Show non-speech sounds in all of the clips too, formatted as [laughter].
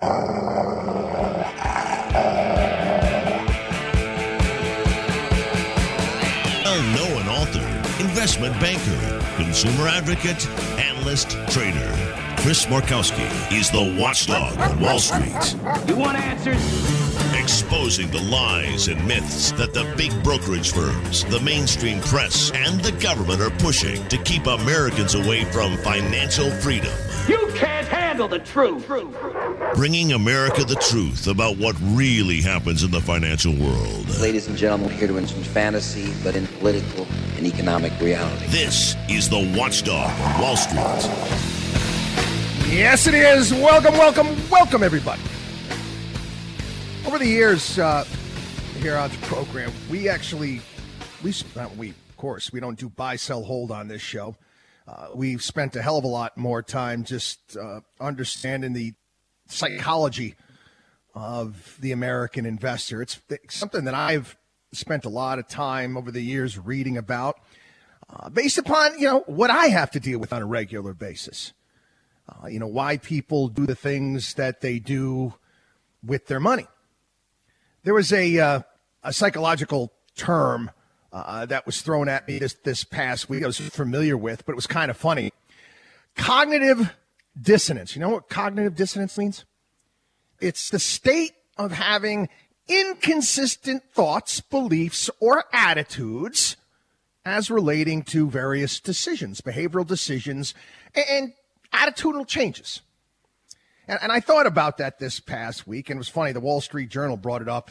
Well-known author, investment banker, consumer advocate, analyst, trader. Chris Markowski is the watchdog on Wall Street. You want answers? Exposing the lies and myths that the big brokerage firms, the mainstream press, and the government are pushing to keep Americans away from financial freedom. You can't handle the truth. Bringing America the truth about what really happens in the financial world. Ladies and gentlemen, we're here to in some fantasy, but in political and economic reality. This is the watchdog on Wall Street. Yes, it is. Welcome, welcome, welcome, everybody. Over the years uh, here on the program, we actually, we not we, of course, we don't do buy, sell, hold on this show. Uh, we've spent a hell of a lot more time just uh, understanding the psychology of the American investor. It's something that I've spent a lot of time over the years reading about, uh, based upon you know what I have to deal with on a regular basis. Uh, you know why people do the things that they do with their money. There was a uh, a psychological term uh, that was thrown at me this this past week. I was familiar with, but it was kind of funny. Cognitive dissonance. You know what cognitive dissonance means? It's the state of having inconsistent thoughts, beliefs, or attitudes as relating to various decisions, behavioral decisions, and attitudinal changes. And, and I thought about that this past week, and it was funny. The Wall Street Journal brought it up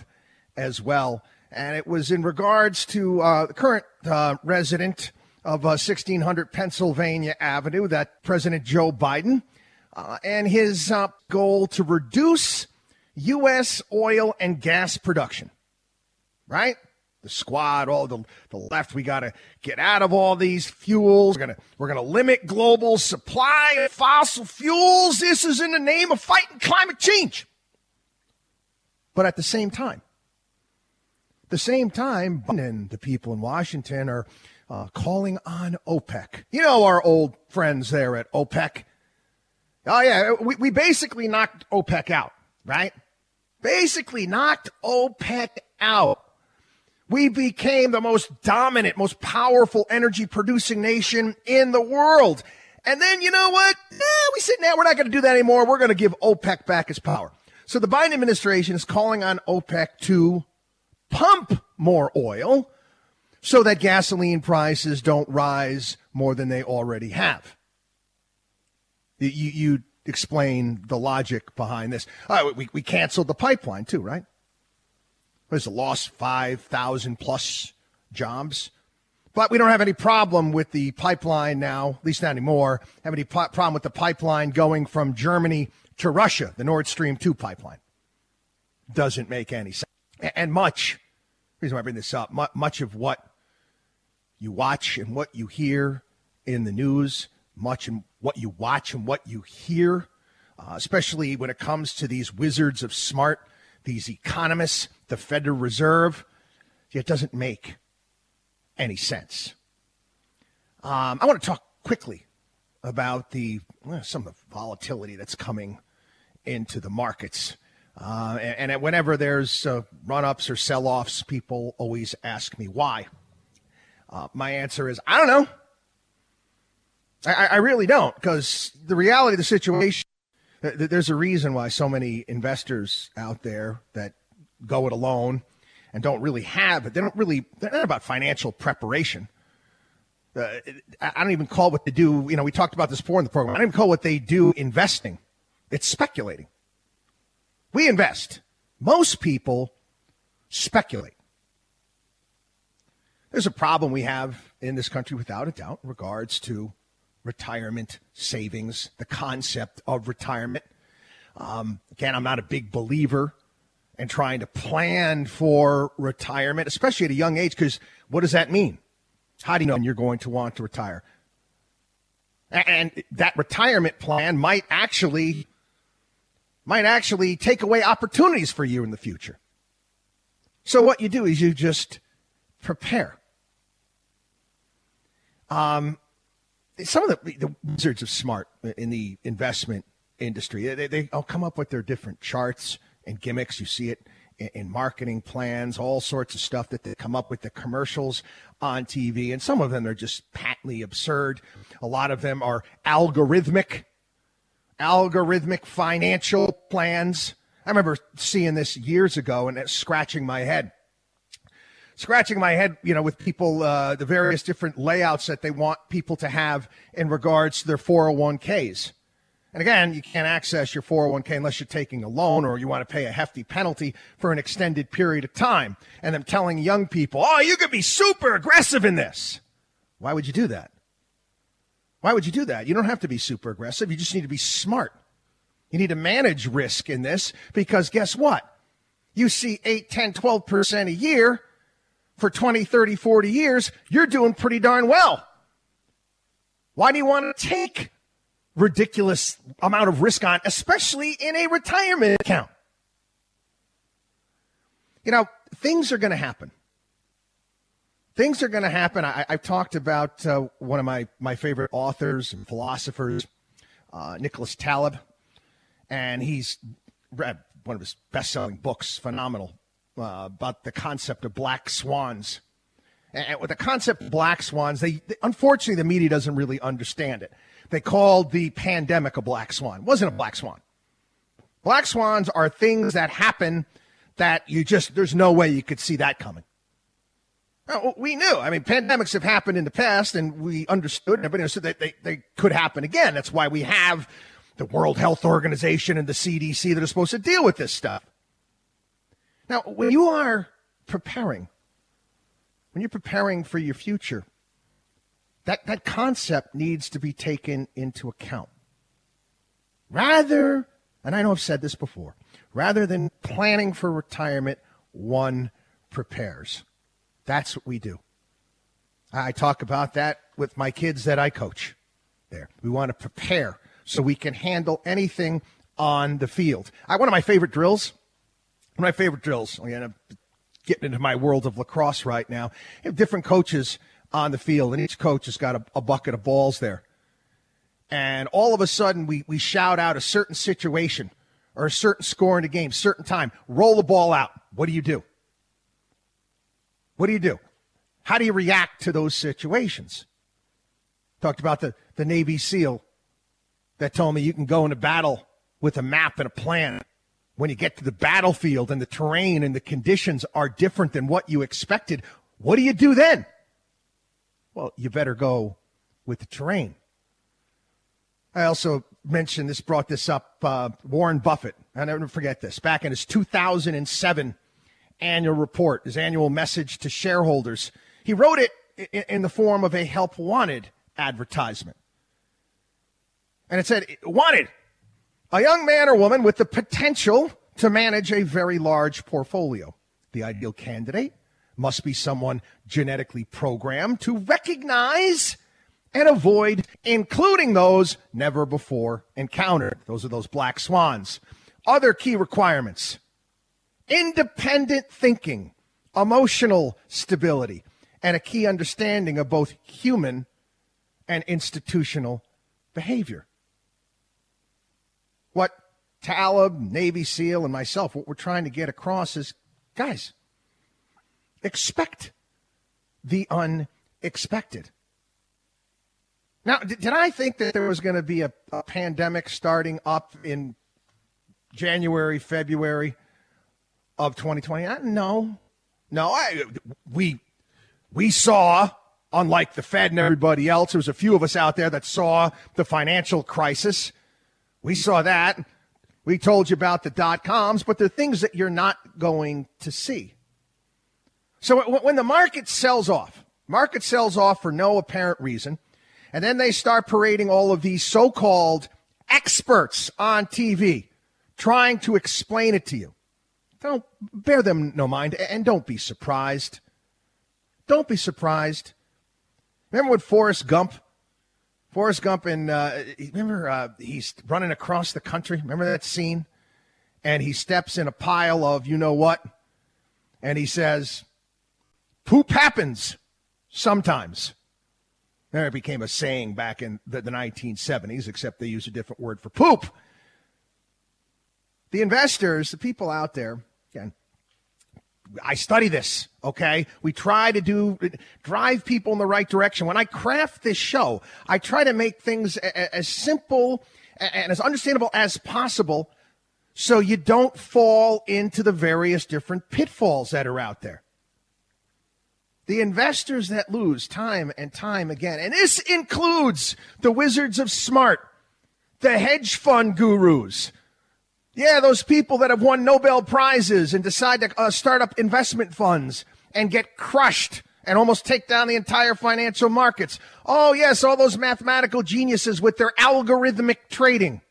as well. And it was in regards to uh, the current uh, resident of uh, 1600 Pennsylvania Avenue, that President Joe Biden, uh, and his uh, goal to reduce U.S. oil and gas production. Right? The squad, all the, the left, we got to get out of all these fuels. We're gonna we're gonna limit global supply of fossil fuels. This is in the name of fighting climate change. But at the same time, the same time, and the people in Washington are uh, calling on OPEC. You know our old friends there at OPEC. Oh yeah, we, we basically knocked OPEC out, right? Basically knocked OPEC out. We became the most dominant, most powerful energy producing nation in the world. And then you know what? Eh, we sit now. We're not going to do that anymore. We're going to give OPEC back its power. So the Biden administration is calling on OPEC to pump more oil so that gasoline prices don't rise more than they already have. You, you explain the logic behind this. Oh, we, we canceled the pipeline too, right? There's a lost 5,000 plus jobs. But we don't have any problem with the pipeline now, at least not anymore. Have any problem with the pipeline going from Germany to Russia, the Nord Stream 2 pipeline. Doesn't make any sense. And much, reason why I bring this up, much of what you watch and what you hear in the news, much in what you watch and what you hear, uh, especially when it comes to these wizards of smart, these economists, the Federal Reserve, it doesn't make any sense. Um, I want to talk quickly about the well, some of the volatility that's coming into the markets. Uh, and, and, whenever there's uh, run ups or sell offs, people always ask me why. Uh, my answer is I don't know. I, I really don't, because the reality of the situation, there's a reason why so many investors out there that go it alone and don't really have it. They don't really, they're not about financial preparation. Uh, I don't even call what they do, you know, we talked about this before in the program. I don't even call what they do investing. It's speculating. We invest. Most people speculate. There's a problem we have in this country without a doubt in regards to retirement savings, the concept of retirement. Um, again, I'm not a big believer in trying to plan for retirement, especially at a young age, because what does that mean? How do you know you're going to want to retire? And that retirement plan might actually might actually take away opportunities for you in the future. So what you do is you just prepare. Um, some of the, the wizards of smart in the investment industry. They, they all come up with their different charts and gimmicks. You see it in, in marketing plans, all sorts of stuff that they come up with, the commercials on TV. And some of them are just patently absurd. A lot of them are algorithmic, algorithmic financial plans. I remember seeing this years ago and scratching my head scratching my head, you know, with people, uh, the various different layouts that they want people to have in regards to their 401ks. And again, you can't access your 401k unless you're taking a loan or you want to pay a hefty penalty for an extended period of time. And them telling young people, oh, you could be super aggressive in this. Why would you do that? Why would you do that? You don't have to be super aggressive. You just need to be smart. You need to manage risk in this because guess what? You see 8, 10, 12% a year for 20, 30, 40 years, you're doing pretty darn well. Why do you want to take ridiculous amount of risk on, especially in a retirement account? You know, things are going to happen. Things are going to happen. I, have talked about uh, one of my, my favorite authors and philosophers, uh, Nicholas Taleb, and he's read one of his best selling books, phenomenal uh, about the concept of black swans. And with the concept of black swans, they, they, unfortunately the media doesn't really understand it. They called the pandemic a black swan. It wasn't a black swan. Black swans are things that happen that you just there's no way you could see that coming. Oh, well, we knew. I mean, pandemics have happened in the past, and we understood. Everybody understood that they, they could happen again. That's why we have the World Health Organization and the CDC that are supposed to deal with this stuff. Now, when you are preparing, when you're preparing for your future, that, that concept needs to be taken into account. Rather, and I know I've said this before, rather than planning for retirement, one prepares. That's what we do. I talk about that with my kids that I coach there. We want to prepare so we can handle anything on the field. I, one of my favorite drills one of my favorite drills. End up getting into my world of lacrosse right now. You have different coaches on the field, and each coach has got a, a bucket of balls there. And all of a sudden, we, we shout out a certain situation or a certain score in a game, certain time. Roll the ball out. What do you do? What do you do? How do you react to those situations? Talked about the, the Navy SEAL that told me you can go into battle with a map and a plan when you get to the battlefield and the terrain and the conditions are different than what you expected, what do you do then? Well, you better go with the terrain. I also mentioned this, brought this up. Uh, Warren Buffett, I never forget this, back in his 2007 annual report, his annual message to shareholders, he wrote it in the form of a help wanted advertisement. And it said, Wanted, a young man or woman with the potential to manage a very large portfolio. The ideal candidate must be someone genetically programmed to recognize and avoid, including those never before encountered. Those are those black swans. Other key requirements independent thinking, emotional stability, and a key understanding of both human and institutional behavior what Taleb, Navy SEAL, and myself, what we're trying to get across is guys, expect the unexpected. Now, did, did I think that there was going to be a, a pandemic starting up in January, February of 2020? Uh, no, no. I, we we saw, unlike the Fed and everybody else, there was a few of us out there that saw the financial crisis we saw that. We told you about the dot coms, but they're things that you're not going to see. So when the market sells off, market sells off for no apparent reason, and then they start parading all of these so called experts on TV trying to explain it to you. Don't bear them no mind and don't be surprised. Don't be surprised. Remember when Forrest Gump Forrest Gump and uh, remember uh, he's running across the country. Remember that scene? And he steps in a pile of you know what, and he says, "Poop happens sometimes." There it became a saying back in the, the 1970s, except they use a different word for poop. The investors, the people out there, again, I study this, okay? We try to do drive people in the right direction. When I craft this show, I try to make things as simple and as understandable as possible so you don't fall into the various different pitfalls that are out there. The investors that lose time and time again, and this includes the wizards of smart, the hedge fund gurus. Yeah, those people that have won Nobel Prizes and decide to uh, start up investment funds and get crushed and almost take down the entire financial markets. Oh, yes, all those mathematical geniuses with their algorithmic trading.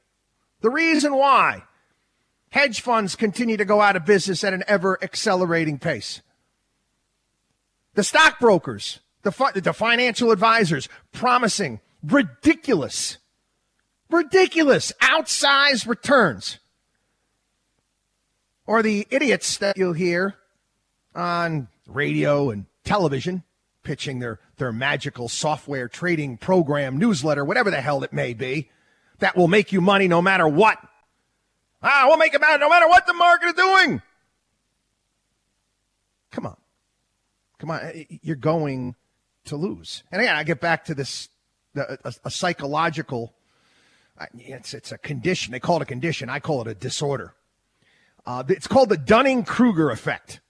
The reason why hedge funds continue to go out of business at an ever accelerating pace. The stockbrokers, the, the financial advisors promising ridiculous, ridiculous outsized returns. Or the idiots that you'll hear on radio and television pitching their, their magical software trading program, newsletter, whatever the hell it may be, that will make you money no matter what. Ah, we'll make it matter no matter what the market is doing. Come on. Come on, you're going to lose. And again, I get back to this a, a, psychological. It's it's a condition. They call it a condition. I call it a disorder. Uh, it's called the Dunning Kruger effect.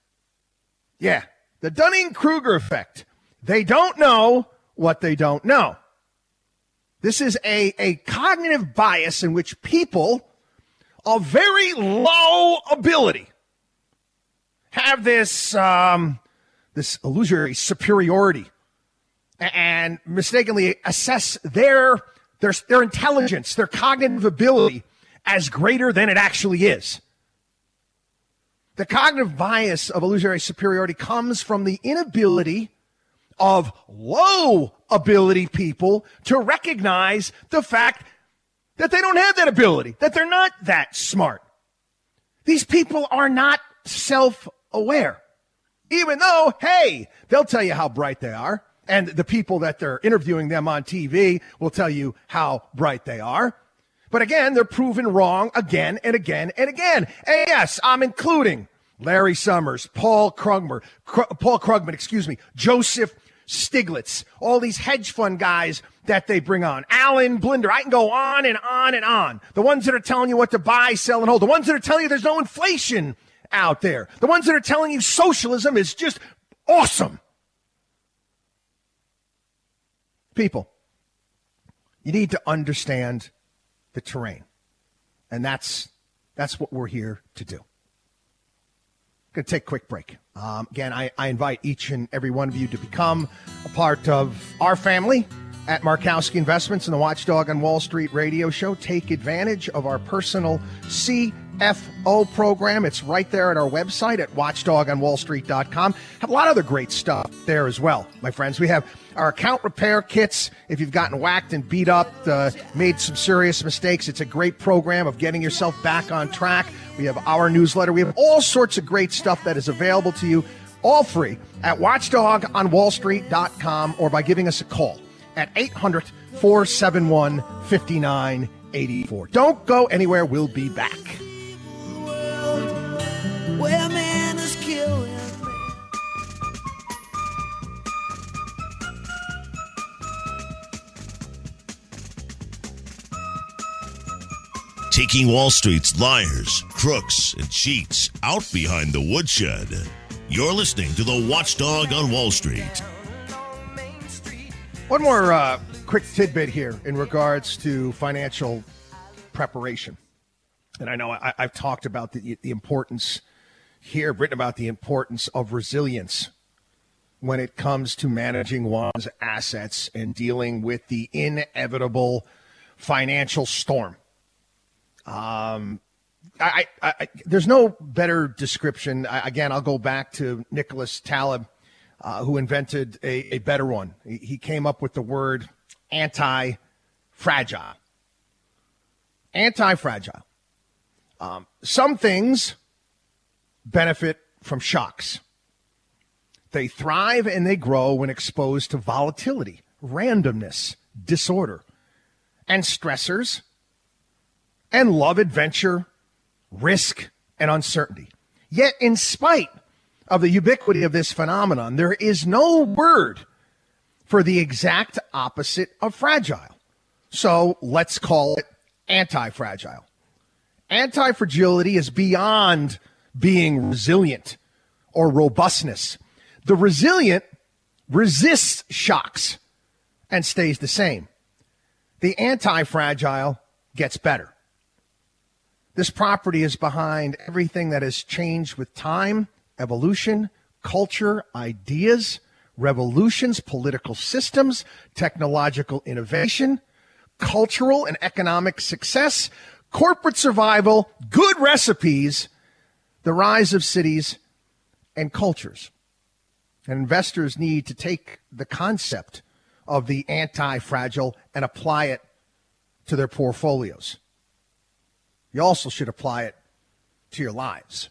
Yeah, the Dunning Kruger effect. They don't know what they don't know. This is a, a cognitive bias in which people of very low ability have this um, this illusory superiority and mistakenly assess their, their, their intelligence, their cognitive ability as greater than it actually is. The cognitive bias of illusory superiority comes from the inability of low ability people to recognize the fact that they don't have that ability, that they're not that smart. These people are not self aware. Even though, hey, they'll tell you how bright they are. And the people that they're interviewing them on TV will tell you how bright they are. But again, they're proven wrong again and again and again. And yes, I'm including Larry Summers, Paul Krugman, Paul Krugman, excuse me, Joseph Stiglitz, all these hedge fund guys that they bring on. Alan Blinder. I can go on and on and on. The ones that are telling you what to buy, sell, and hold. The ones that are telling you there's no inflation out there. The ones that are telling you socialism is just awesome. People, you need to understand the terrain. And that's that's what we're here to do. Going to take a quick break. Um, again, I, I invite each and every one of you to become a part of our family at Markowski Investments and the Watchdog on Wall Street radio show. Take advantage of our personal CFO program. It's right there at our website at watchdogonwallstreet.com. Have a lot of other great stuff there as well, my friends. We have our account repair kits. If you've gotten whacked and beat up, uh, made some serious mistakes, it's a great program of getting yourself back on track. We have our newsletter. We have all sorts of great stuff that is available to you, all free at watchdogonwallstreet.com or by giving us a call at 800 471 5984. Don't go anywhere. We'll be back. Taking Wall Street's liars, crooks, and cheats out behind the woodshed. You're listening to the Watchdog on Wall Street. One more uh, quick tidbit here in regards to financial preparation. And I know I, have talked about the, the importance here, written about the importance of resilience when it comes to managing one's assets and dealing with the inevitable financial storm. Um, I, I, I, there's no better description. again, I'll go back to Nicholas Taleb uh, who invented a, a better one. He, he came up with the word anti fragile. Anti fragile. Um, some things benefit from shocks. They thrive and they grow when exposed to volatility, randomness, disorder, and stressors, and love adventure, risk, and uncertainty. Yet, in spite of the ubiquity of this phenomenon, there is no word for the exact opposite of fragile. So let's call it anti fragile. Anti fragility is beyond being resilient or robustness. The resilient resists shocks and stays the same. The anti fragile gets better. This property is behind everything that has changed with time, evolution, culture, ideas, revolutions, political systems, technological innovation, cultural and economic success, corporate survival, good recipes, the rise of cities and cultures. And investors need to take the concept of the anti fragile and apply it to their portfolios. You also should apply it to your lives.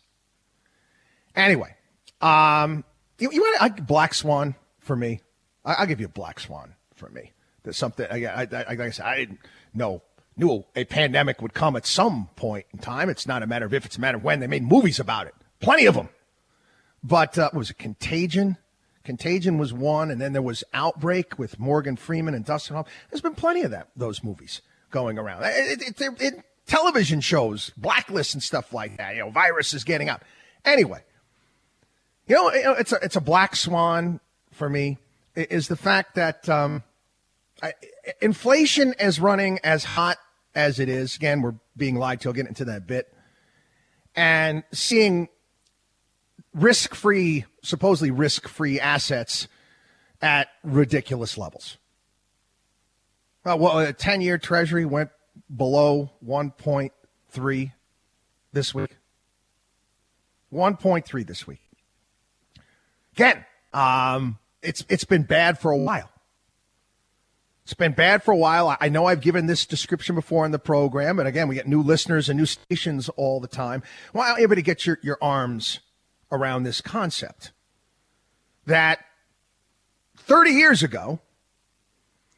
Anyway, um, you, you want a black swan for me? I, will give you a black swan for me. There's something. I, I, I, like I said, I didn't know knew a pandemic would come at some point in time. It's not a matter of if; it's a matter of when. They made movies about it, plenty of them. But uh, was it Contagion? Contagion was one, and then there was Outbreak with Morgan Freeman and Dustin Hoffman. There's been plenty of that those movies going around. It, it, it, television shows, Blacklist and stuff like that. You know, virus is getting up. Anyway, you know, it's a it's a black swan for me is the fact that um, inflation is running as hot as it is. Again, we're being lied to. I'll get into that bit. And seeing risk free, supposedly risk free assets at ridiculous levels. well, a 10 year treasury went below 1.3 this week. 1.3 this week. Again, um, it's it's been bad for a while. It's been bad for a while. I know I've given this description before in the program, and again, we get new listeners and new stations all the time. Well, I'm able to get your, your arms around this concept that 30 years ago,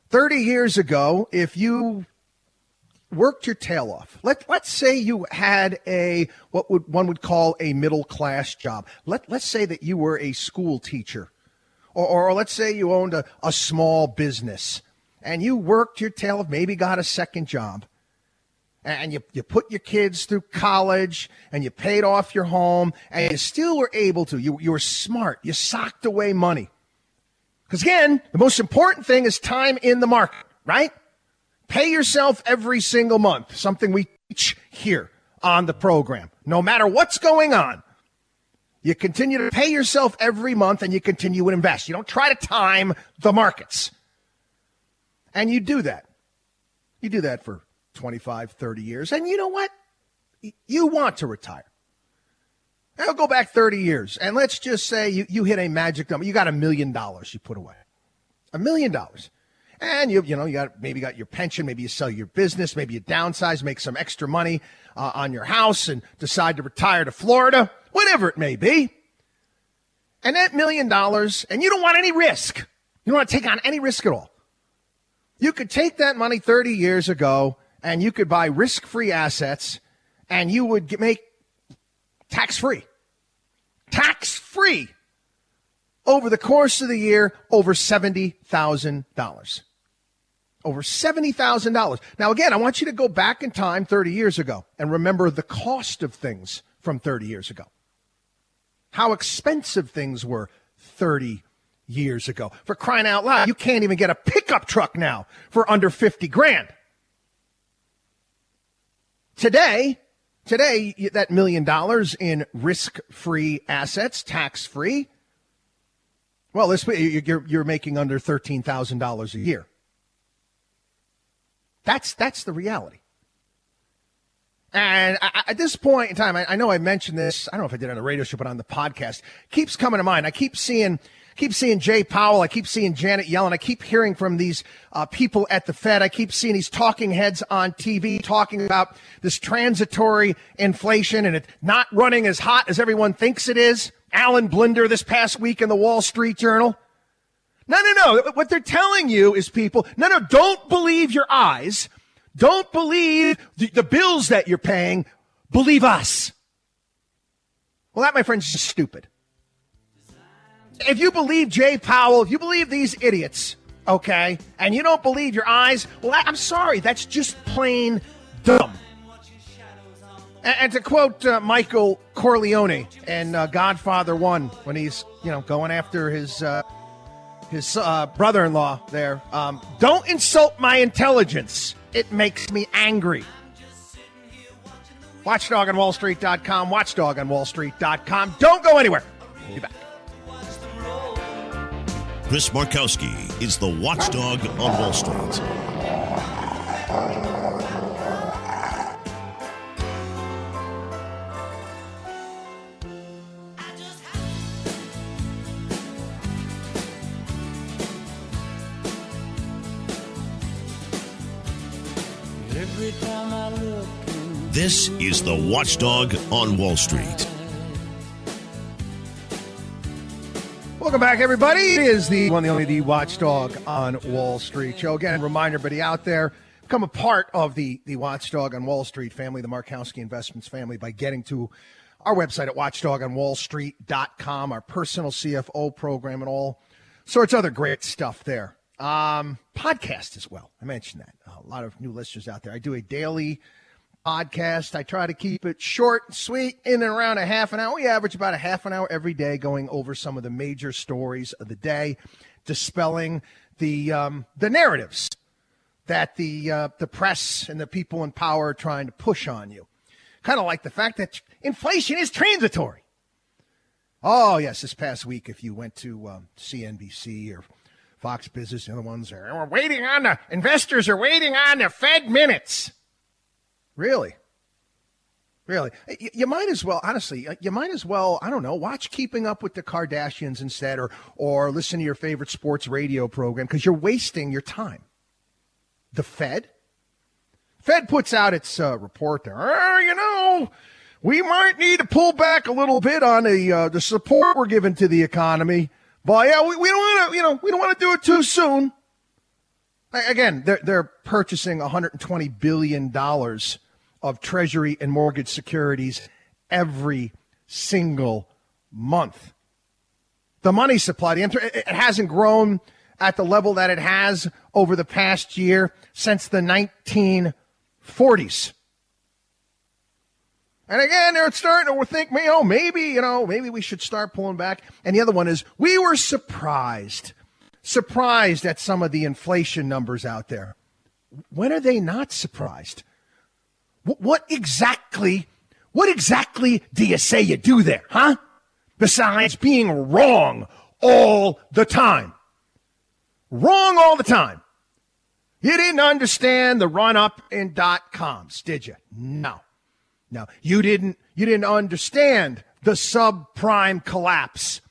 30 years ago, if you worked your tail off. Let let's say you had a what would one would call a middle class job. Let let's say that you were a school teacher, or, or let's say you owned a, a small business and you worked your tail off, maybe got a second job. And you, you put your kids through college and you paid off your home and you still were able to. You, you were smart. You socked away money. Because again, the most important thing is time in the market, right? Pay yourself every single month, something we teach here on the program. No matter what's going on, you continue to pay yourself every month and you continue to invest. You don't try to time the markets. And you do that. You do that for 25, 30 years. And you know what? You want to retire. I'll go back 30 years. And let's just say you, you hit a magic number. You got a million dollars you put away. A million dollars and you you know you got maybe got your pension, maybe you sell your business, maybe you downsize, make some extra money uh, on your house, and decide to retire to Florida, whatever it may be. And that million dollars, and you don't want any risk. You don't want to take on any risk at all. You could take that money 30 years ago and you could buy risk free assets and you would get, make tax free. Tax free over the course of the year over $70,000 over $70,000. Now, again, I want you to go back in time 30 years ago and remember the cost of things from 30 years ago. How expensive things were 30 years ago. For crying out loud, you can't even get a pickup truck now for under 50 grand. Today, today, that million dollars in risk free assets, tax free, well, this you're, you're making under $13,000 a year. That's that's the reality. And I, at this point in time, I, I, know I mentioned this. I don't know if I did on the radio show, but on the podcast, keeps coming to mind. I keep seeing, keep seeing Jay Powell. I keep seeing Janet Yellen. I keep hearing from these uh, people at the Fed. I keep seeing these talking heads on TV talking about this transitory inflation and it not running as hot as everyone thinks it is. Alan Blinder this past week in the Wall Street Journal. No, no, no. What they're telling you is people, no, no, don't believe your eyes. Don't believe the, the bills that you're paying. Believe us. Well, that, my friends, is stupid. If you believe Jay Powell, if you believe these idiots, okay, and you don't believe your eyes, well, I'm sorry. That's just plain dumb. And, and to quote uh, Michael Corleone in uh, Godfather One, when he's you know going after his uh, his uh, brother-in-law there, um, don't insult my intelligence. It makes me angry. WatchdogOnWallStreet.com, WatchdogOnWallStreet.com. Don't go anywhere. We'll be back. Chris Markowski is the watchdog on Wall Street. This is the Watchdog on Wall Street. Welcome back, everybody. It is the one, the only, the Watchdog on Wall Street show. Again, reminder, everybody out there, become a part of the the Watchdog on Wall Street family, the Markowski Investments family, by getting to our website at watchdogonwallstreet.com, our personal CFO program, and all sorts of other great stuff there. Um, podcast as well. I mentioned that. A lot of new listeners out there. I do a daily podcast. I try to keep it short and sweet, in and around a half an hour. We average about a half an hour every day going over some of the major stories of the day, dispelling the um, the narratives that the uh, the press and the people in power are trying to push on you. Kind of like the fact that inflation is transitory. Oh yes, this past week, if you went to um, CNBC or Fox Business, the other ones are we're waiting on the investors are waiting on the Fed minutes. Really? Really? You, you might as well, honestly, you might as well, I don't know, watch Keeping Up with the Kardashians instead or, or listen to your favorite sports radio program because you're wasting your time. The Fed? Fed puts out its uh, report there. Uh, you know, we might need to pull back a little bit on the uh, the support we're giving to the economy, but yeah, we, we don't want to, you know, we don't want to do it too soon. Again, they're they're purchasing 120 billion dollars of Treasury and mortgage securities every single month. The money supply, the inter- it hasn't grown at the level that it has over the past year since the 1940s. And again, they're starting to think, you know, maybe, you know, maybe we should start pulling back. And the other one is we were surprised, surprised at some of the inflation numbers out there. When are they not surprised? What exactly, what exactly do you say you do there, huh? Besides being wrong all the time. Wrong all the time. You didn't understand the run up in dot coms, did you? No. No. You didn't, you didn't understand the subprime collapse,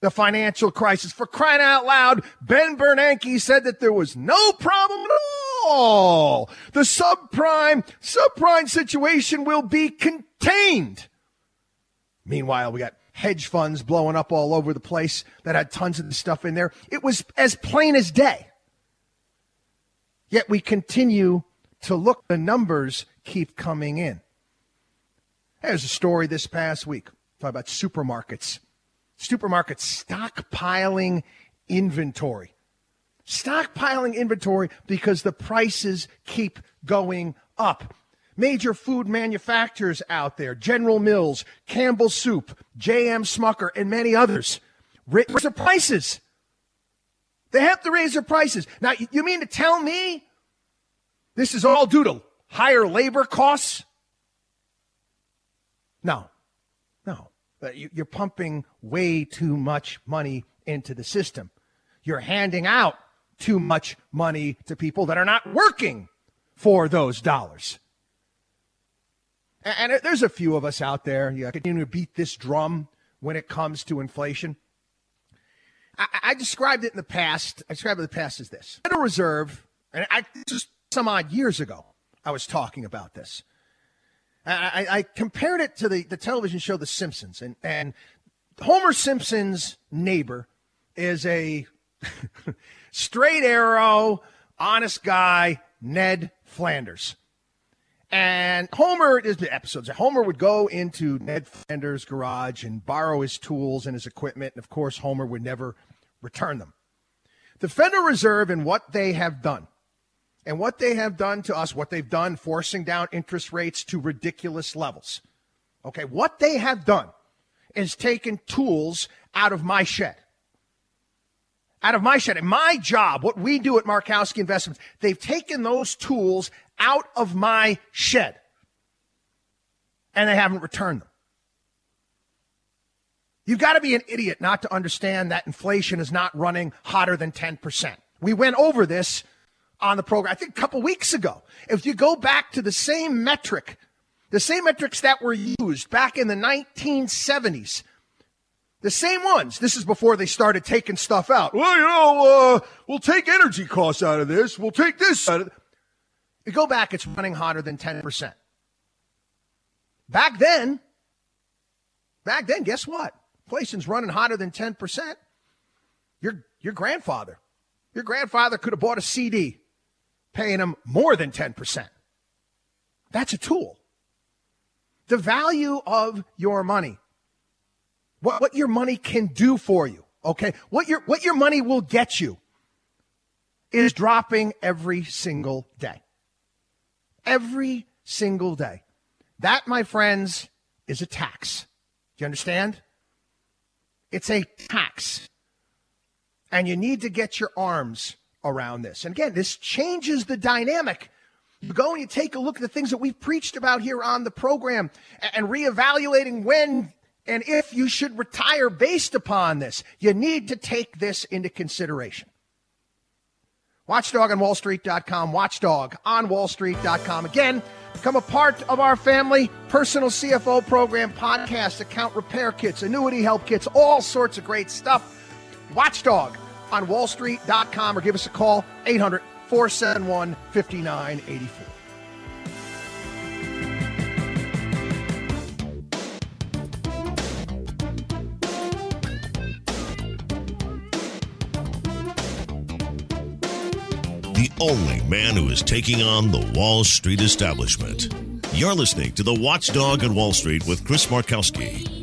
the financial crisis. For crying out loud, Ben Bernanke said that there was no problem at all. The subprime, subprime situation will be contained. Meanwhile, we got hedge funds blowing up all over the place that had tons of stuff in there. It was as plain as day. Yet we continue to look, the numbers keep coming in. There's a story this past week talk about supermarkets. Supermarkets stockpiling inventory stockpiling inventory because the prices keep going up. Major food manufacturers out there, General Mills, Campbell Soup, J.M. Smucker, and many others, raise their prices. They have to raise their prices. Now, you mean to tell me this is all due to higher labor costs? No, no. You're pumping way too much money into the system. You're handing out too much money to people that are not working for those dollars. And there's a few of us out there, you continue to beat this drum when it comes to inflation. I, I described it in the past. I described it in the past as this Federal Reserve, and I just some odd years ago, I was talking about this. I, I, compared it to the, the television show The Simpsons, and, and Homer Simpson's neighbor is a [laughs] straight arrow, honest guy, Ned Flanders. And Homer, there's been episodes. Homer would go into Ned Flanders' garage and borrow his tools and his equipment. And of course, Homer would never return them. The Federal Reserve and what they have done, and what they have done to us, what they've done forcing down interest rates to ridiculous levels. Okay, what they have done is taken tools out of my shed. Out of my shed. And my job, what we do at Markowski Investments, they've taken those tools out of my shed. And they haven't returned them. You've got to be an idiot not to understand that inflation is not running hotter than 10%. We went over this on the program, I think a couple weeks ago. If you go back to the same metric, the same metrics that were used back in the 1970s, the same ones. This is before they started taking stuff out. Well, you know, uh, we'll take energy costs out of this. We'll take this out of. You go back, it's running hotter than 10%. Back then, back then, guess what? Inflation's running hotter than 10%. Your, your grandfather, your grandfather could have bought a CD paying them more than 10%. That's a tool. The value of your money, what, what your money can do for you, okay? What your, what your money will get you is dropping every single day. Every single day. That, my friends, is a tax. Do you understand? It's a tax. And you need to get your arms around this. And again, this changes the dynamic. You go and you take a look at the things that we've preached about here on the program and reevaluating when and if you should retire based upon this. You need to take this into consideration. Watchdog on WallStreet.com, Watchdog on WallStreet.com. Again, become a part of our family personal CFO program, podcast, account repair kits, annuity help kits, all sorts of great stuff. Watchdog on wallstreet.com or give us a call 800 471 5984. The only man who is taking on the Wall Street establishment. You're listening to the Watchdog on Wall Street with Chris Markowski.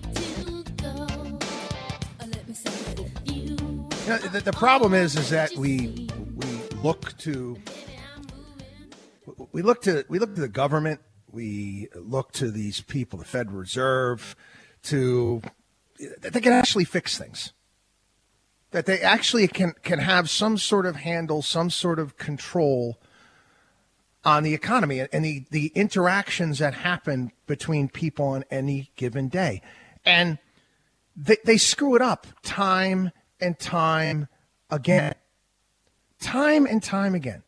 The, the problem is, is that we we look to we look to we look to the government. We look to these people, the Federal Reserve, to that they can actually fix things. That they actually can can have some sort of handle, some sort of control on the economy and the, the interactions that happen between people on any given day. And they, they screw it up time and time again. Time and time again.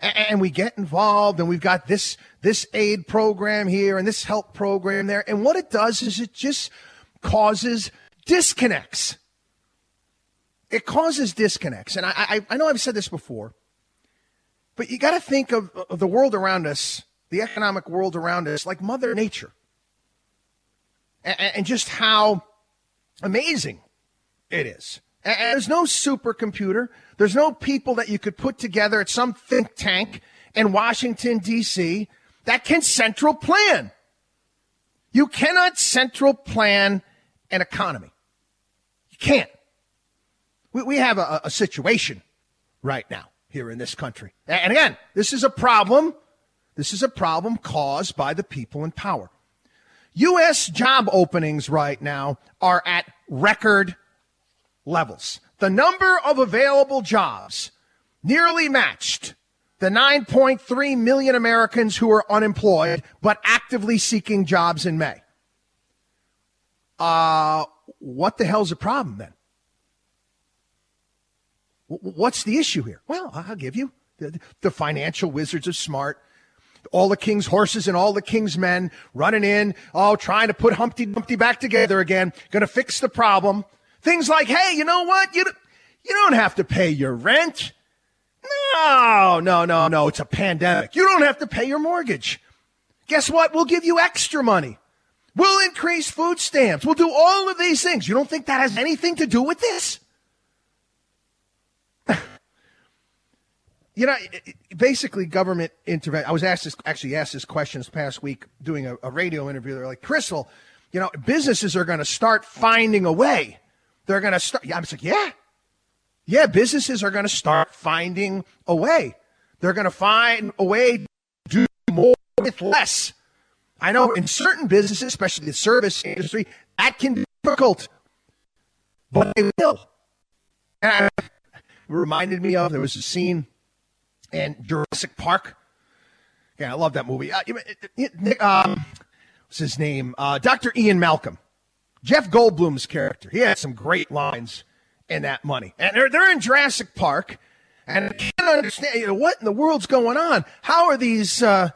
And we get involved and we've got this, this aid program here and this help program there. And what it does is it just causes disconnects. It causes disconnects. And I, I, I know I've said this before, but you got to think of, of the world around us, the economic world around us, like Mother Nature. And, and just how amazing it is. And there's no supercomputer. There's no people that you could put together at some think tank in Washington, D.C. that can central plan. You cannot central plan an economy. You can't. We, we have a, a situation right now here in this country. And again, this is a problem. This is a problem caused by the people in power. U.S. job openings right now are at record levels. The number of available jobs nearly matched the 9.3 million Americans who are unemployed but actively seeking jobs in May. Uh, what the hell's the problem then? What's the issue here? Well, I'll give you. The, the financial wizards are smart all the king's horses and all the king's men running in, oh, trying to put Humpty Dumpty back together again, going to fix the problem. Things like, hey, you know what? You, you don't have to pay your rent. No, no, no, no. It's a pandemic. You don't have to pay your mortgage. Guess what? We'll give you extra money. We'll increase food stamps. We'll do all of these things. You don't think that has anything to do with this? [laughs] you know, basically government intervention. I was asked this, actually asked this question this past week doing a, a radio interview. They're like, Crystal, you know, businesses are going to start finding a way. They're going to start. Yeah, I'm like, yeah, yeah, businesses are going to start finding a way. They're going to find a way to do more with less. I know in certain businesses, especially the service industry, that can be difficult, but they will. And it reminded me of there was a scene in Jurassic Park. Yeah, I love that movie. Uh, um, what's his name? Uh, Dr. Ian Malcolm. Jeff Goldblum's character. He had some great lines in that money. And they're, they're in Jurassic Park, and I can't understand you know, what in the world's going on. How are these uh,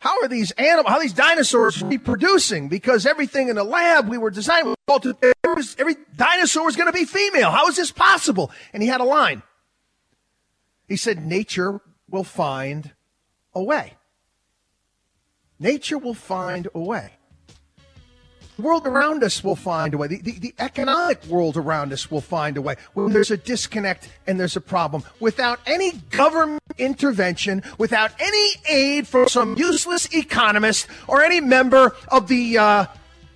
how are these animals, how these dinosaurs reproducing? Because everything in the lab we were designing, every dinosaur was going to be female. How is this possible? And he had a line. He said, nature will find a way. Nature will find a way. World around us will find a way. The, the, the, economic world around us will find a way. When there's a disconnect and there's a problem, without any government intervention, without any aid from some useless economist or any member of the uh,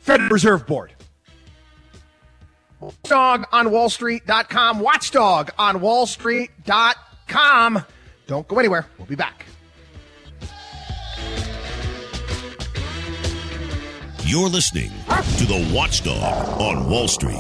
Federal Reserve Board. Watchdog on Wallstreet.com. Watchdog on Wallstreet.com. Don't go anywhere. We'll be back. You're listening to the Watchdog on Wall Street.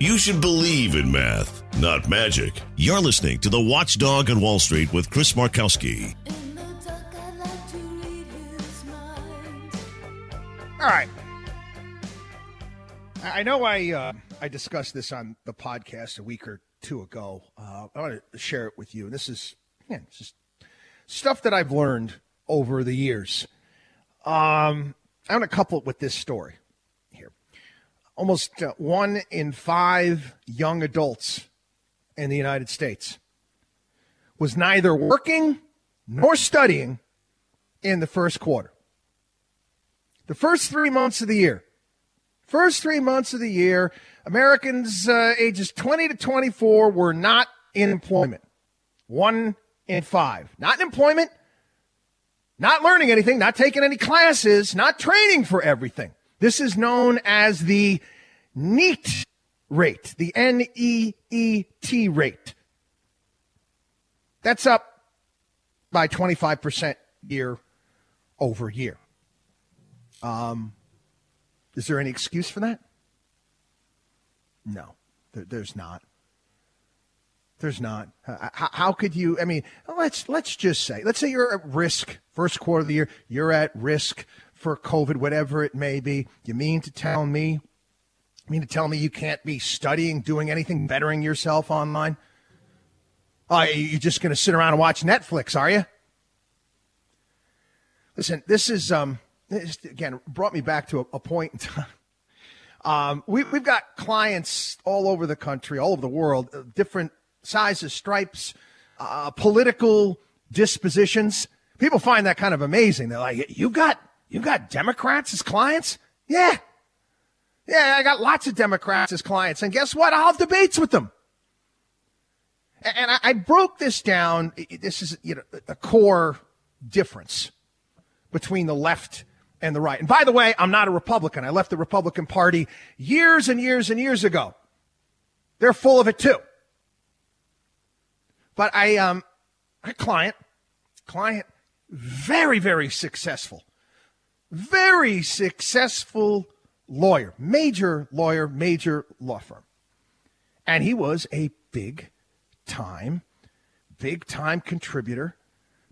You should believe in math, not magic. You're listening to the Watchdog on Wall Street with Chris Markowski. All right. I know I uh, I discussed this on the podcast a week or two ago. Uh, I want to share it with you. This is yeah, just stuff that I've learned over the years. Um, I want to couple it with this story here. Almost uh, one in five young adults in the United States was neither working nor studying in the first quarter. The first three months of the year First three months of the year, Americans uh, ages 20 to 24 were not in employment. One in five. Not in employment, not learning anything, not taking any classes, not training for everything. This is known as the NEET rate, the N E E T rate. That's up by 25% year over year. Um, is there any excuse for that? No, there, there's not. There's not. How, how, could you? I mean, let's let's just say, let's say you're at risk first quarter of the year. You're at risk for COVID, whatever it may be. You mean to tell me? You mean to tell me you can't be studying, doing anything, bettering yourself online? Oh, you're just going to sit around and watch Netflix, are you? Listen, this is um, this again brought me back to a, a point in time. [laughs] Um, we, have got clients all over the country, all over the world, uh, different sizes, stripes, uh, political dispositions. People find that kind of amazing. They're like, "You got you got Democrats as clients?" Yeah, yeah, I got lots of Democrats as clients, and guess what? I'll have debates with them. And I, I broke this down. This is you know a core difference between the left and the right. And by the way, I'm not a Republican. I left the Republican Party years and years and years ago. They're full of it too. But I, um, a client, client, very, very successful, very successful lawyer, major lawyer, major law firm. And he was a big time, big time contributor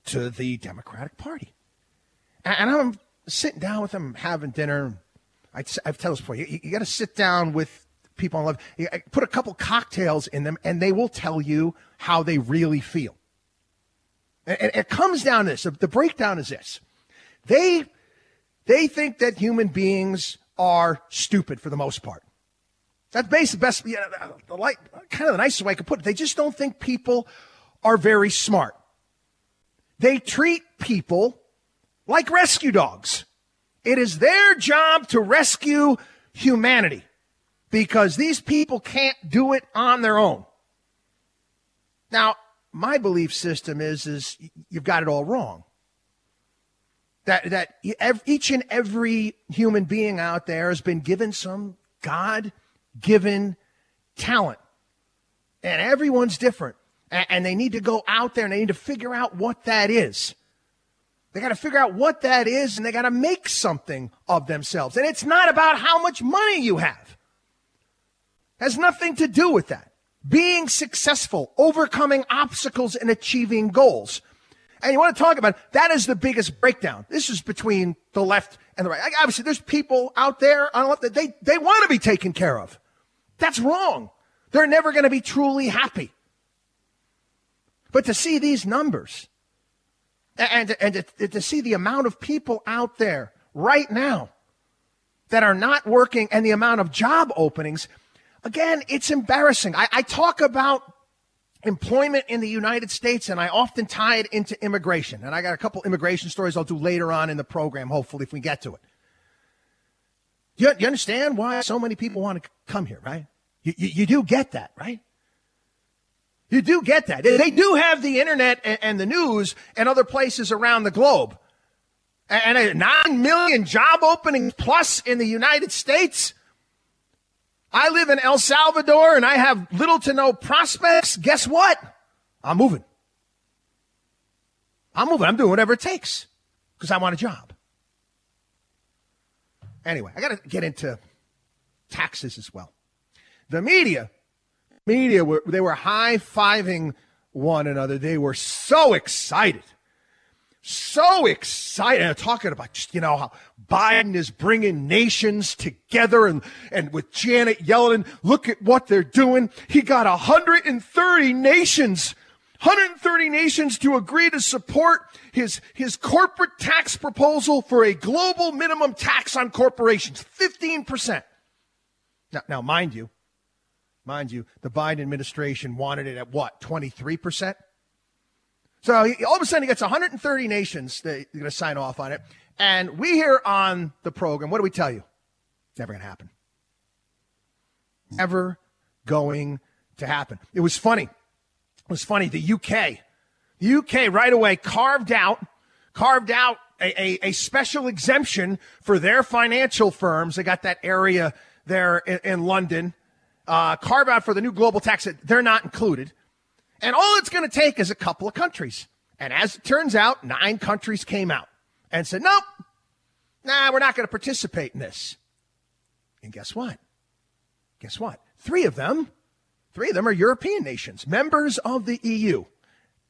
to the Democratic Party. And I'm sitting down with them, having dinner. I, have told this before. You, you got to sit down with people in love. You put a couple cocktails in them, and they will tell you how they really feel. And it comes down to this. The breakdown is this: they they think that human beings are stupid for the most part. That's basically best, the light, kind of the nicest way I could put it. They just don't think people are very smart. They treat people like rescue dogs. It is their job to rescue humanity because these people can't do it on their own. Now, my belief system is is you've got it all wrong. That that each and every human being out there has been given some God-given talent. And everyone's different. And they need to go out there and they need to figure out what that is. They got to figure out what that is and they got to make something of themselves. And it's not about how much money you have. It has nothing to do with that. Being successful, overcoming obstacles and achieving goals. And you want to talk about that is the biggest breakdown. This is between the left and the right. Obviously, there's people out there on the left that they, they want to be taken care of. That's wrong. They're never going to be truly happy. But to see these numbers, and, and to, to see the amount of people out there right now that are not working and the amount of job openings, again, it's embarrassing. I, I talk about employment in the United States, and I often tie it into immigration. And I got a couple immigration stories I'll do later on in the program, hopefully, if we get to it. You, you understand why so many people want to come here, right? You, you, you do get that, right? You do get that. They do have the internet and the news and other places around the globe. And a 9 million job openings plus in the United States. I live in El Salvador and I have little to no prospects. Guess what? I'm moving. I'm moving. I'm doing whatever it takes because I want a job. Anyway, I got to get into taxes as well. The media media were they were high fiving one another. They were so excited. So excited. talking about just, you know, how Biden is bringing nations together and, and with Janet Yellen, look at what they're doing. He got 130 nations 130 nations to agree to support his, his corporate tax proposal for a global minimum tax on corporations, 15%. Now, now mind you, Mind you, the Biden administration wanted it at what, 23%? So he, all of a sudden he gets 130 nations that are going to sign off on it. And we here on the program, what do we tell you? It's never going to happen. Never going to happen. It was funny. It was funny. The UK, the UK right away carved out, carved out a, a, a special exemption for their financial firms. They got that area there in, in London uh, carve out for the new global tax, they're not included. And all it's going to take is a couple of countries. And as it turns out, nine countries came out and said, nope, nah, we're not going to participate in this. And guess what? Guess what? Three of them, three of them are European nations, members of the EU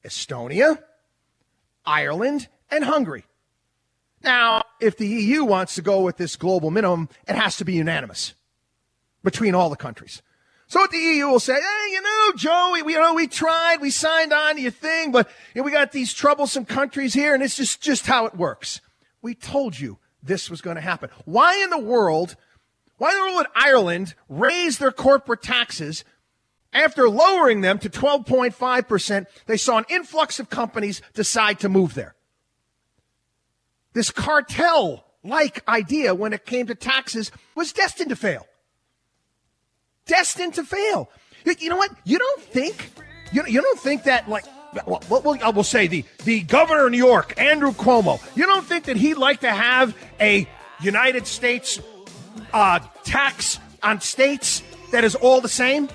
Estonia, Ireland, and Hungary. Now, if the EU wants to go with this global minimum, it has to be unanimous between all the countries. So what the EU will say, hey, you know, Joe, we, we, you know, we tried, we signed on to your thing, but you know, we got these troublesome countries here, and it's just, just how it works. We told you this was going to happen. Why in the world, why in the world would Ireland raise their corporate taxes after lowering them to 12.5%? They saw an influx of companies decide to move there. This cartel like idea when it came to taxes was destined to fail destined to fail. You know what? You don't think you, you don't think that like well, well, I will say the the governor of New York, Andrew Cuomo. You don't think that he'd like to have a United States uh, tax on states that is all the same,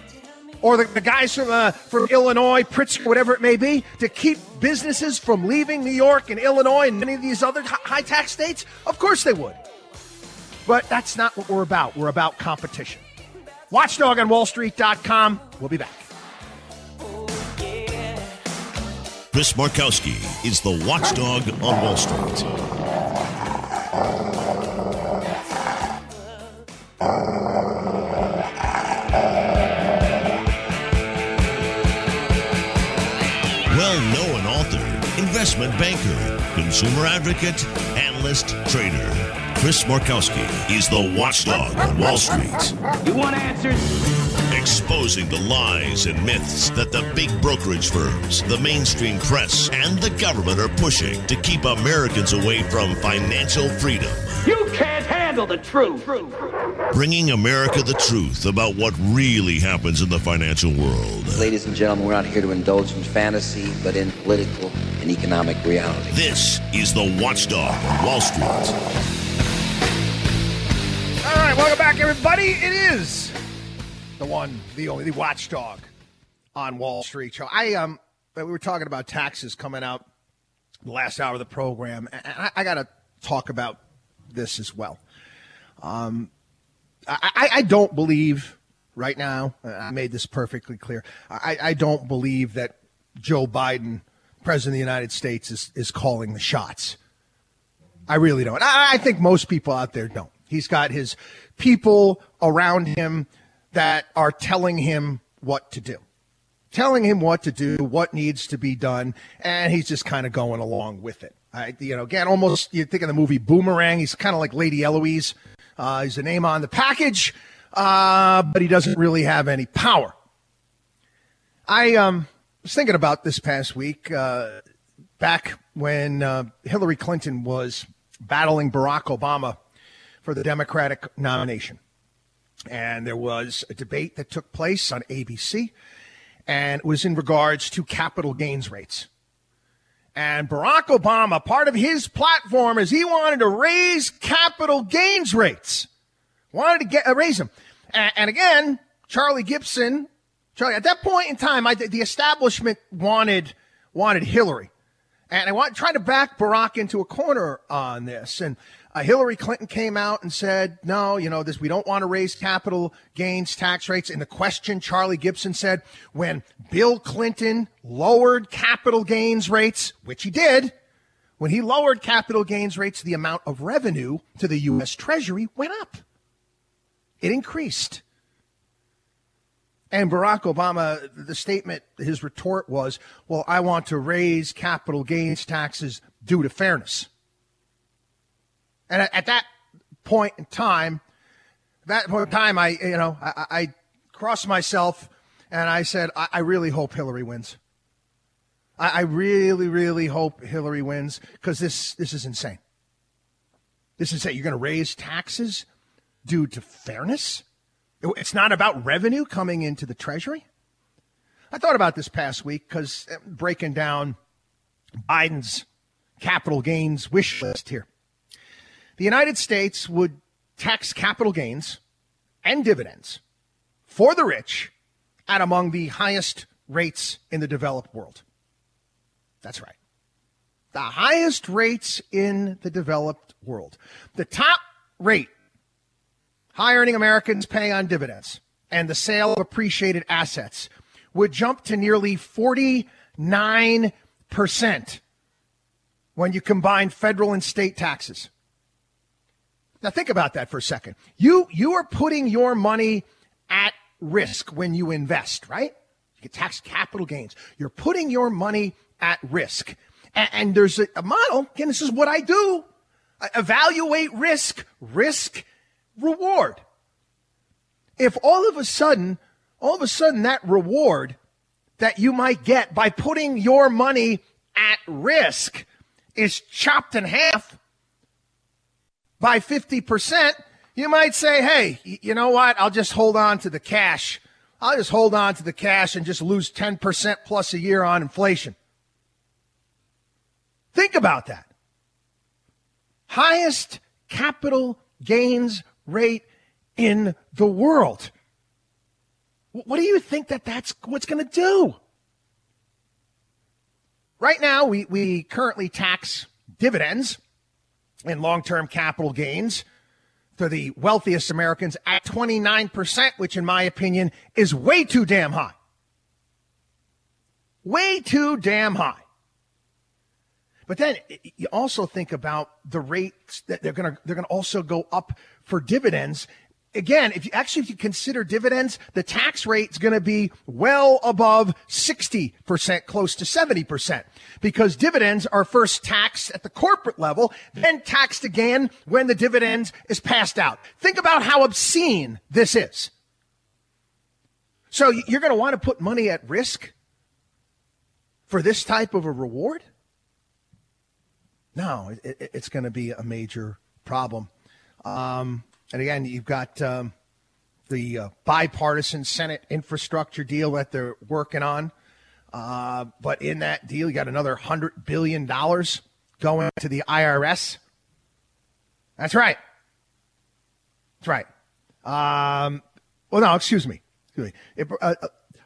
or the, the guys from uh, from Illinois, Pritzker, whatever it may be, to keep businesses from leaving New York and Illinois and many of these other high tax states? Of course they would. But that's not what we're about. We're about competition. Watchdog on WallStreet.com. We'll be back. Chris Markowski is the watchdog on Wall Street. Well known author, investment banker, consumer advocate, analyst, trader. Chris Markowski is the watchdog on Wall Street. You want answers? exposing the lies and myths that the big brokerage firms, the mainstream press, and the government are pushing to keep Americans away from financial freedom. You can't handle the truth. Bringing America the truth about what really happens in the financial world. Ladies and gentlemen, we're not here to indulge in fantasy, but in political and economic reality. This is the Watchdog on Wall Street. Right, welcome back, everybody. It is the one, the only, the watchdog on Wall Street show. I um, we were talking about taxes coming out the last hour of the program, and I, I got to talk about this as well. Um, I, I don't believe right now. I made this perfectly clear. I, I don't believe that Joe Biden, President of the United States, is is calling the shots. I really don't. I, I think most people out there don't. He's got his people around him that are telling him what to do, telling him what to do, what needs to be done, and he's just kind of going along with it. I, you know, again, almost you think of the movie Boomerang. He's kind of like Lady Eloise. Uh, he's the name on the package, uh, but he doesn't really have any power. I um, was thinking about this past week, uh, back when uh, Hillary Clinton was battling Barack Obama for the Democratic nomination. And there was a debate that took place on ABC, and it was in regards to capital gains rates. And Barack Obama, part of his platform is he wanted to raise capital gains rates, wanted to get uh, raise them. And, and, again, Charlie Gibson, Charlie, at that point in time, I, the establishment wanted wanted Hillary, and I want trying to back Barack into a corner on this. And uh, Hillary Clinton came out and said, no, you know, this, we don't want to raise capital gains tax rates. In the question, Charlie Gibson said, when Bill Clinton lowered capital gains rates, which he did, when he lowered capital gains rates, the amount of revenue to the U.S. Treasury went up. It increased. And Barack Obama, the statement, his retort was, well, I want to raise capital gains taxes due to fairness. And at, that point in time, that point in time, I, you know, I, I crossed myself and I said, I, I really hope Hillary wins. I, I really, really hope Hillary wins because this, this is insane. This is insane. You're going to raise taxes due to fairness? It's not about revenue coming into the Treasury? I thought about this past week because uh, breaking down Biden's capital gains wish list here the United States would tax capital gains and dividends for the rich at among the highest rates in the developed world. That's right. The highest rates in the developed world. The top rate high earning Americans pay on dividends and the sale of appreciated assets would jump to nearly 49% when you combine federal and state taxes. Now think about that for a second. You you are putting your money at risk when you invest, right? You get tax capital gains. You're putting your money at risk. And, and there's a, a, model. Again, this is what I do. I evaluate risk, risk, reward. If all of a sudden, all of a sudden that reward that you might get by putting your money at risk is chopped in half, by 50%, you might say, hey, you know what? I'll just hold on to the cash. I'll just hold on to the cash and just lose 10% plus a year on inflation. Think about that. Highest capital gains rate in the world. What do you think that that's what's going to do? Right now, we, we currently tax dividends in long term capital gains to the wealthiest Americans at 29%, which, in my opinion, is way too damn high. Way too damn high. But then you also think about the rates that they're going to they're going to also go up for dividends again, if you actually if you consider dividends, the tax rate is going to be well above 60%, close to 70%, because dividends are first taxed at the corporate level, then taxed again when the dividend is passed out. Think about how obscene this is. So you're going to want to put money at risk for this type of a reward? No, it, it's going to be a major problem. Um, and again, you've got um, the uh, bipartisan Senate infrastructure deal that they're working on. Uh, but in that deal, you got another $100 billion going to the IRS. That's right. That's right. Um, well, no, excuse me. Excuse me. It, uh,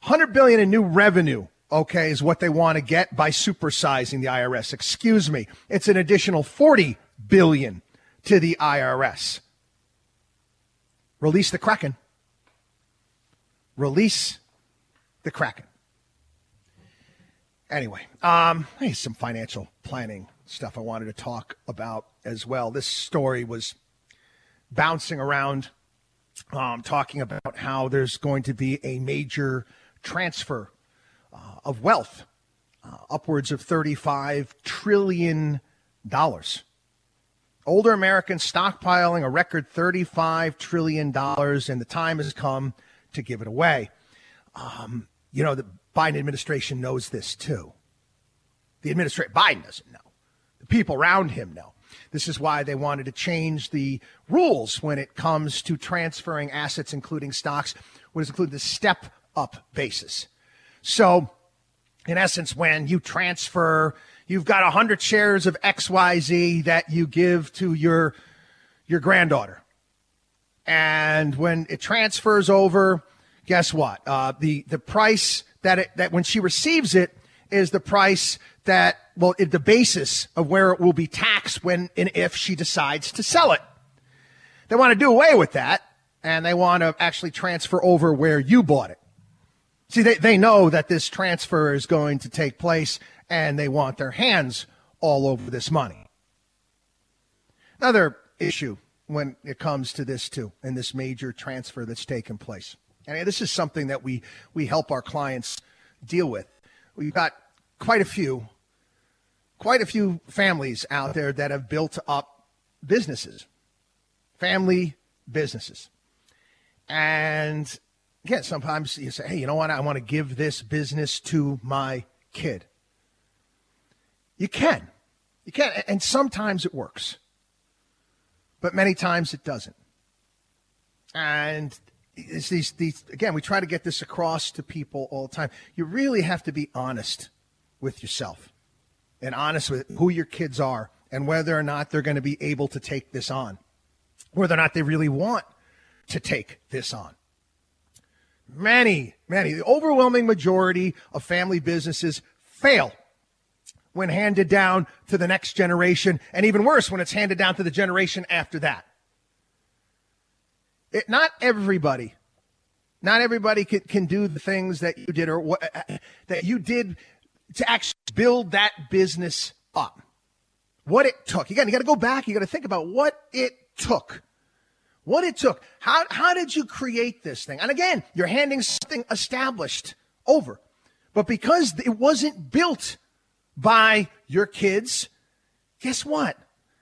100 billion in new revenue okay, is what they want to get by supersizing the IRS. Excuse me. It's an additional 40 billion to the IRS. Release the Kraken. Release the Kraken. Anyway, um, hey, some financial planning stuff I wanted to talk about as well. This story was bouncing around, um, talking about how there's going to be a major transfer uh, of wealth, uh, upwards of $35 trillion. Older Americans stockpiling a record $35 trillion, and the time has come to give it away. Um, you know, the Biden administration knows this too. The administration, Biden doesn't know. The people around him know. This is why they wanted to change the rules when it comes to transferring assets, including stocks, what is included the step up basis. So, in essence, when you transfer, you've got 100 shares of XYZ that you give to your, your granddaughter. And when it transfers over, guess what? Uh, the, the price that it, that when she receives it is the price that, well, it, the basis of where it will be taxed when and if she decides to sell it. They want to do away with that and they want to actually transfer over where you bought it. See, they, they know that this transfer is going to take place and they want their hands all over this money. Another issue when it comes to this, too, and this major transfer that's taken place. And this is something that we, we help our clients deal with. We've got quite a few, quite a few families out there that have built up businesses, family businesses. And again, sometimes you say, hey, you know what? I want to give this business to my kid. You can. You can. And sometimes it works, but many times it doesn't. And it's these, these, again, we try to get this across to people all the time. You really have to be honest with yourself and honest with who your kids are and whether or not they're going to be able to take this on, whether or not they really want to take this on. Many, many, the overwhelming majority of family businesses fail when handed down to the next generation, and even worse when it's handed down to the generation after that. It, not everybody, not everybody can, can do the things that you did or what, that you did to actually build that business up. What it took. Again, you got to go back. You got to think about what it took what it took. How, how did you create this thing? And again, you're handing something established over. But because it wasn't built by your kids, guess what?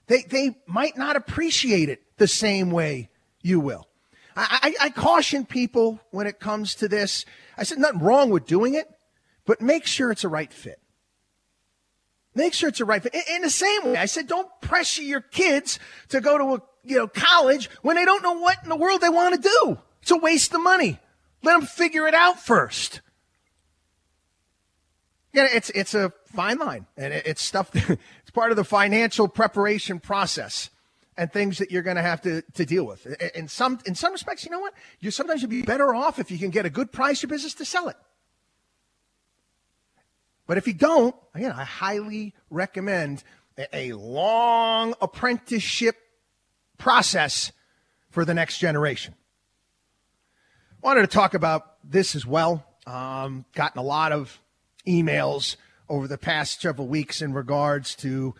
They, they might not appreciate it the same way you will. I, I, I caution people when it comes to this. I said nothing wrong with doing it, but make sure it's a right fit. Make sure it's a right fit. In, in the same way, I said don't pressure your kids to go to a you know, college when they don't know what in the world they want to do. It's a waste of money. Let them figure it out first. Yeah, it's it's a fine line, and it's stuff. That, [laughs] it's part of the financial preparation process, and things that you're going to have to to deal with. In some in some respects, you know what? You sometimes you'd be better off if you can get a good price your business to sell it. But if you don't, again, I highly recommend a, a long apprenticeship process for the next generation. Wanted to talk about this as well. Um, gotten a lot of emails over the past several weeks in regards to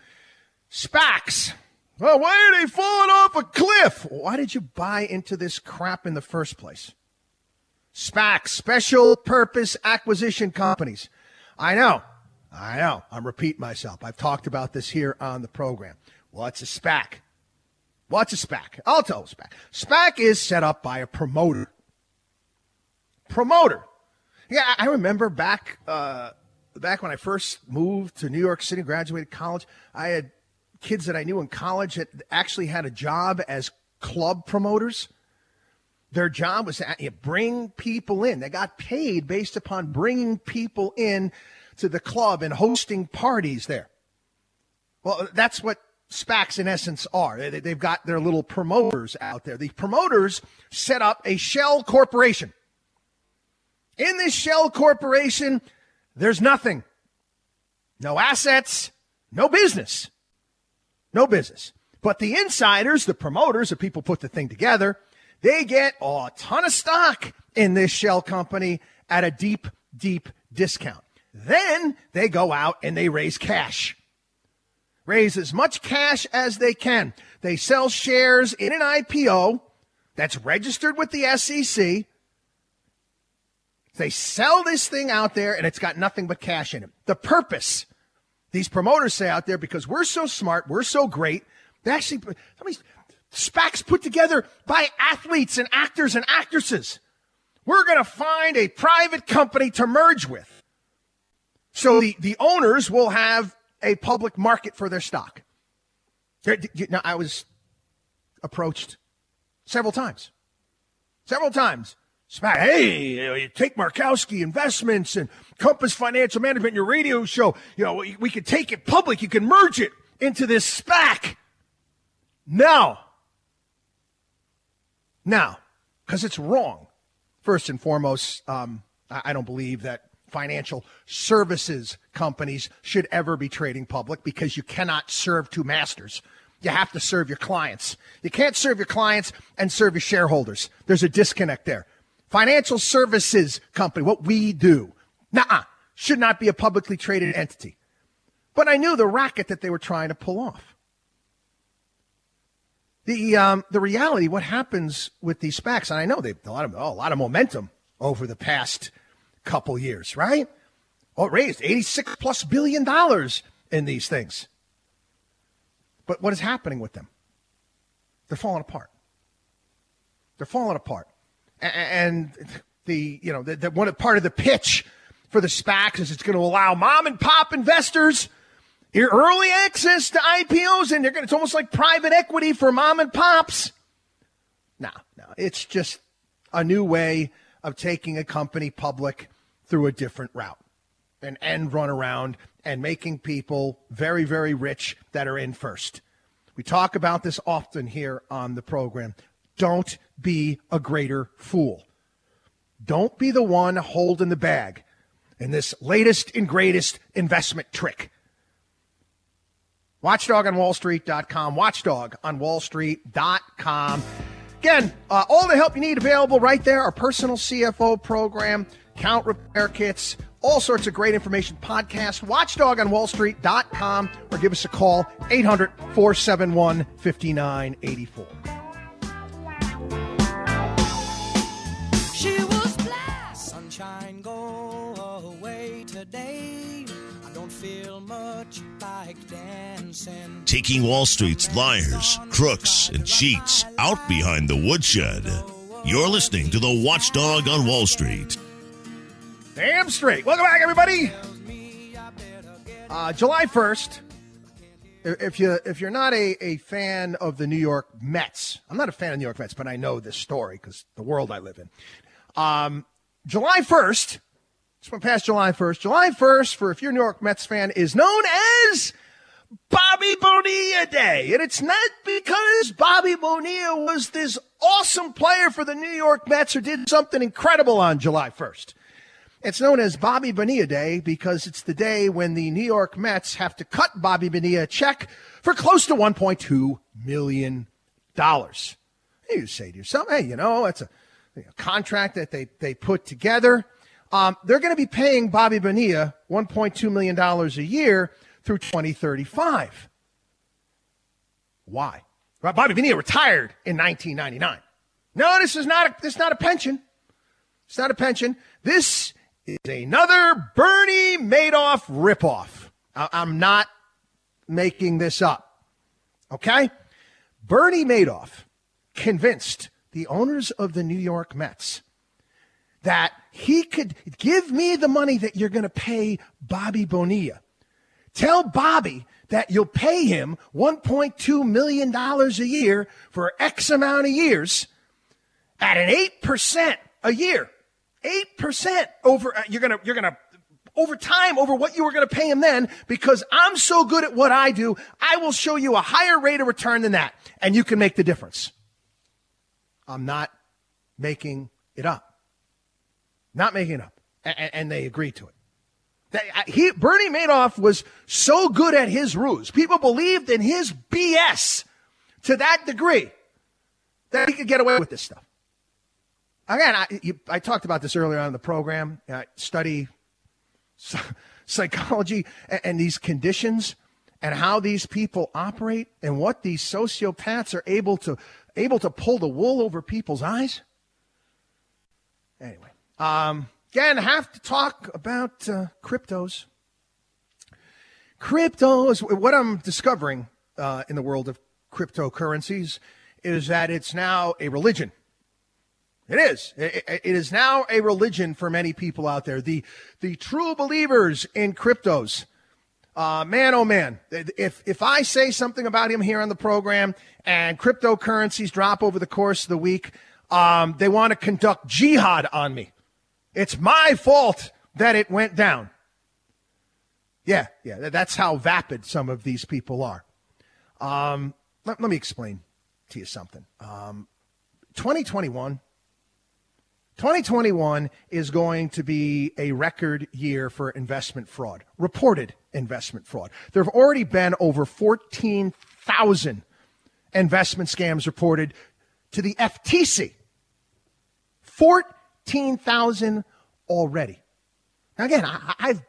SPACs. Well, why are they falling off a cliff? Why did you buy into this crap in the first place? SPACs, special purpose acquisition companies. I know, I know, I'm repeating myself. I've talked about this here on the program. What's a SPAC? What's a SPAC? I'll tell SPAC. SPAC is set up by a promoter. Promoter. Yeah, I remember back uh, back when I first moved to New York City, and graduated college. I had kids that I knew in college that actually had a job as club promoters. Their job was to bring people in. They got paid based upon bringing people in to the club and hosting parties there. Well, that's what SPACs in essence are. They've got their little promoters out there. The promoters set up a shell corporation. In this shell corporation, there's nothing. No assets, no business. No business. But the insiders, the promoters, the people put the thing together, they get a ton of stock in this shell company at a deep, deep discount. Then they go out and they raise cash. Raise as much cash as they can. They sell shares in an IPO that's registered with the SEC. They sell this thing out there and it's got nothing but cash in it. The purpose, these promoters say out there, because we're so smart, we're so great, they actually, I mean, SPACs put together by athletes and actors and actresses. We're going to find a private company to merge with. So the, the owners will have a public market for their stock. Now, I was approached several times. Several times. SPAC, hey, you take Markowski Investments and Compass Financial Management, your radio show. You know, we, we could take it public. You can merge it into this SPAC. No. Now, because it's wrong. First and foremost, um, I, I don't believe that financial services companies should ever be trading public because you cannot serve two masters. You have to serve your clients. You can't serve your clients and serve your shareholders. There's a disconnect there. Financial services company, what we do, nah, should not be a publicly traded entity. But I knew the racket that they were trying to pull off. The um, the reality, what happens with these SPACs, and I know they've a lot of oh, a lot of momentum over the past couple years, right? Oh, it raised 86 plus billion dollars in these things. But what is happening with them? They're falling apart. They're falling apart and the you know the one part of the pitch for the SPACs is it's going to allow mom and pop investors early access to IPOs, and they're going. It's almost like private equity for mom and pops. No, no, it's just a new way of taking a company public through a different route, an end run around, and making people very, very rich that are in first. We talk about this often here on the program. Don't be a greater fool. Don't be the one holding the bag in this latest and greatest investment trick. Watchdog on WallStreet.com. Watchdog on WallStreet.com. Again, uh, all the help you need available right there. Our personal CFO program, count repair kits, all sorts of great information. Podcast, watchdog on WallStreet.com, or give us a call, 800 471 5984. Taking Wall Street's liars, crooks, and cheats out behind the woodshed. You're listening to the Watchdog on Wall Street. Damn straight. Welcome back, everybody. Uh, July 1st. If you if you're not a, a fan of the New York Mets, I'm not a fan of New York Mets, but I know this story because the world I live in. Um, July 1st, just went past July 1st. July 1st, for if you're a New York Mets fan, is known as Bobby Bonilla Day. And it's not because Bobby Bonilla was this awesome player for the New York Mets or did something incredible on July 1st. It's known as Bobby Bonilla Day because it's the day when the New York Mets have to cut Bobby Bonilla a check for close to $1.2 million. You say to yourself, hey, you know, that's a, a contract that they, they put together. Um, they're going to be paying Bobby Bonilla $1.2 million a year through 2035. Why? Bobby Bonilla retired in 1999. No, this is not a, this is not a pension. It's not a pension. This is another Bernie Madoff ripoff. I, I'm not making this up. Okay? Bernie Madoff convinced the owners of the New York Mets that he could give me the money that you're going to pay Bobby Bonilla. Tell Bobby that you'll pay him $1.2 million a year for X amount of years at an 8% a year. 8% over, uh, you're going to, you're going to, over time, over what you were going to pay him then, because I'm so good at what I do, I will show you a higher rate of return than that, and you can make the difference. I'm not making it up. Not making it up. And, they agreed to it. He, Bernie Madoff was so good at his ruse. People believed in his BS to that degree that he could get away with this stuff. Again, I, you, I talked about this earlier on in the program. I study [laughs] psychology and, and these conditions and how these people operate and what these sociopaths are able to able to pull the wool over people's eyes. Anyway, um, Again, have to talk about uh, cryptos. Cryptos, what I'm discovering uh, in the world of cryptocurrencies is that it's now a religion. It is. It, it is now a religion for many people out there. The the true believers in cryptos. Uh, man, oh man, if if I say something about him here on the program and cryptocurrencies drop over the course of the week, um, they want to conduct jihad on me. It's my fault that it went down. Yeah, yeah, that's how vapid some of these people are. Um, let, let, me explain to you something. Um, 2021, 2021 is going to be a record year for investment fraud, reported investment fraud. There have already been over 14,000 investment scams reported to the FTC. 14,000 already. Now, again, I, I've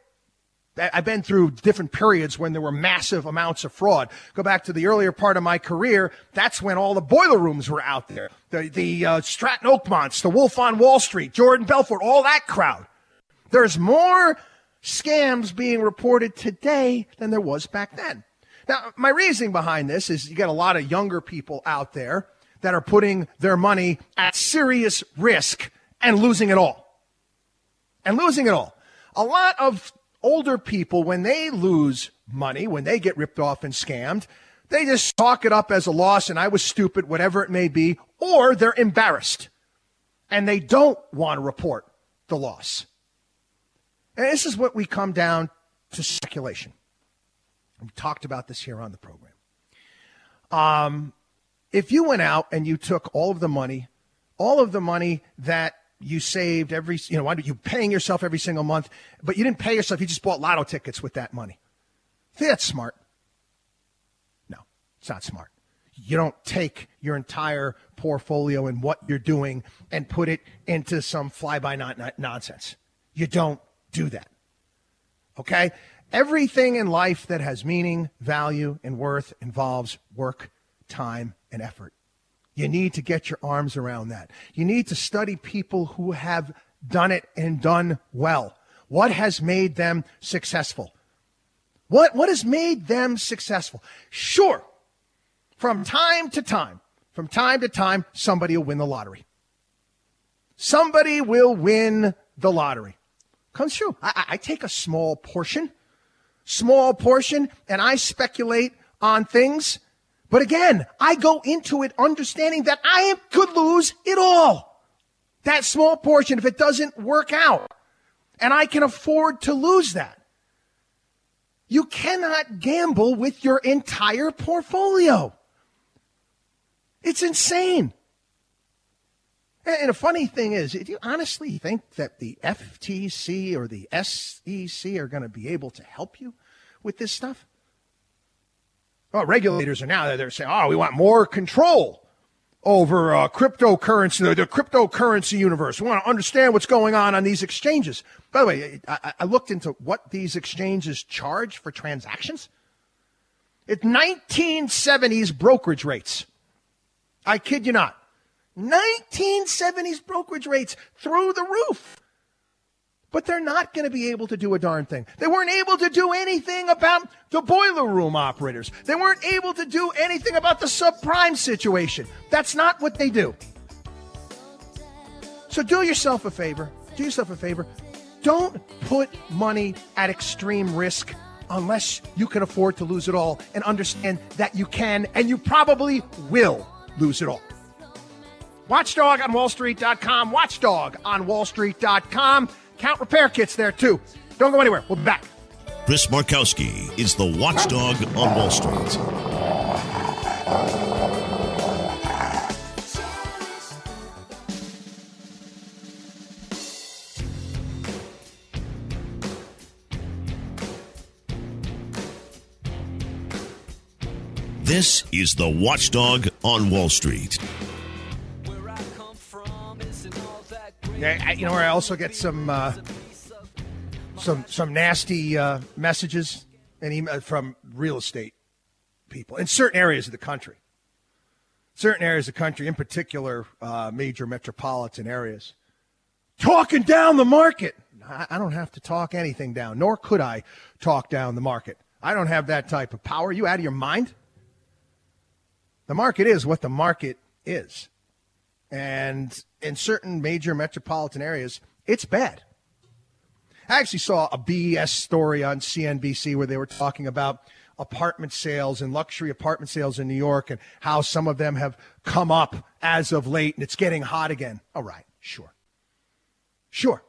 I've been through different periods when there were massive amounts of fraud. Go back to the earlier part of my career. That's when all the boiler rooms were out there. The, the uh, Stratton Oakmonts, the Wolf on Wall Street, Jordan Belfort, all that crowd. There's more scams being reported today than there was back then. Now, my reasoning behind this is you got a lot of younger people out there that are putting their money at serious risk and losing it all and losing it all. A lot of older people, when they lose money, when they get ripped off and scammed, they just talk it up as a loss and I was stupid, whatever it may be, or they're embarrassed and they don't want to report the loss. And this is what we come down to speculation. We talked about this here on the program. Um, if you went out and you took all of the money, all of the money that you saved every, you know, you paying yourself every single month, but you didn't pay yourself. You just bought lotto tickets with that money. That's smart? No, it's not smart. You don't take your entire portfolio and what you're doing and put it into some fly by night nonsense. You don't do that. Okay? Everything in life that has meaning, value, and worth involves work, time, and effort. You need to get your arms around that. You need to study people who have done it and done well. What has made them successful? What, what has made them successful? Sure, from time to time, from time to time, somebody will win the lottery. Somebody will win the lottery. Comes true. I, I take a small portion, small portion, and I speculate on things but again, I go into it understanding that I could lose it all. That small portion if it doesn't work out. And I can afford to lose that. You cannot gamble with your entire portfolio. It's insane. And a funny thing is, do you honestly think that the FTC or the SEC are going to be able to help you with this stuff? Well, regulators are now they're saying, "Oh, we want more control over uh, cryptocurrency, the, the, cryptocurrency universe. We want to understand what's going on on these exchanges." By the way, I, I looked into what these exchanges charge for transactions. It's 1970s brokerage rates. I kid you not. 1970s brokerage rates through the roof but they're not going to be able to do a darn thing. They weren't able to do anything about the boiler room operators. They weren't able to do anything about the subprime situation. That's not what they do. So do yourself a favor do yourself a favor. Don't put money at extreme risk unless you can afford to lose it all and understand that you can and you probably will lose it all. Watchdog on wallstreet.com. Watchdog on wallstreet.com. Count repair kits there too. Don't go anywhere. We'll be back. Chris Markowski is the watchdog on Wall Street. This is the Watchdog on Wall Street. Yeah, you know where I also get some uh, some some nasty uh, messages and email from real estate people in certain areas of the country. Certain areas of the country, in particular, uh, major metropolitan areas, talking down the market. I, I don't have to talk anything down, nor could I talk down the market. I don't have that type of power. Are You out of your mind? The market is what the market is. And in certain major metropolitan areas, it's bad. I actually saw a BS story on CNBC where they were talking about apartment sales and luxury apartment sales in New York and how some of them have come up as of late and it's getting hot again. All right, sure. Sure.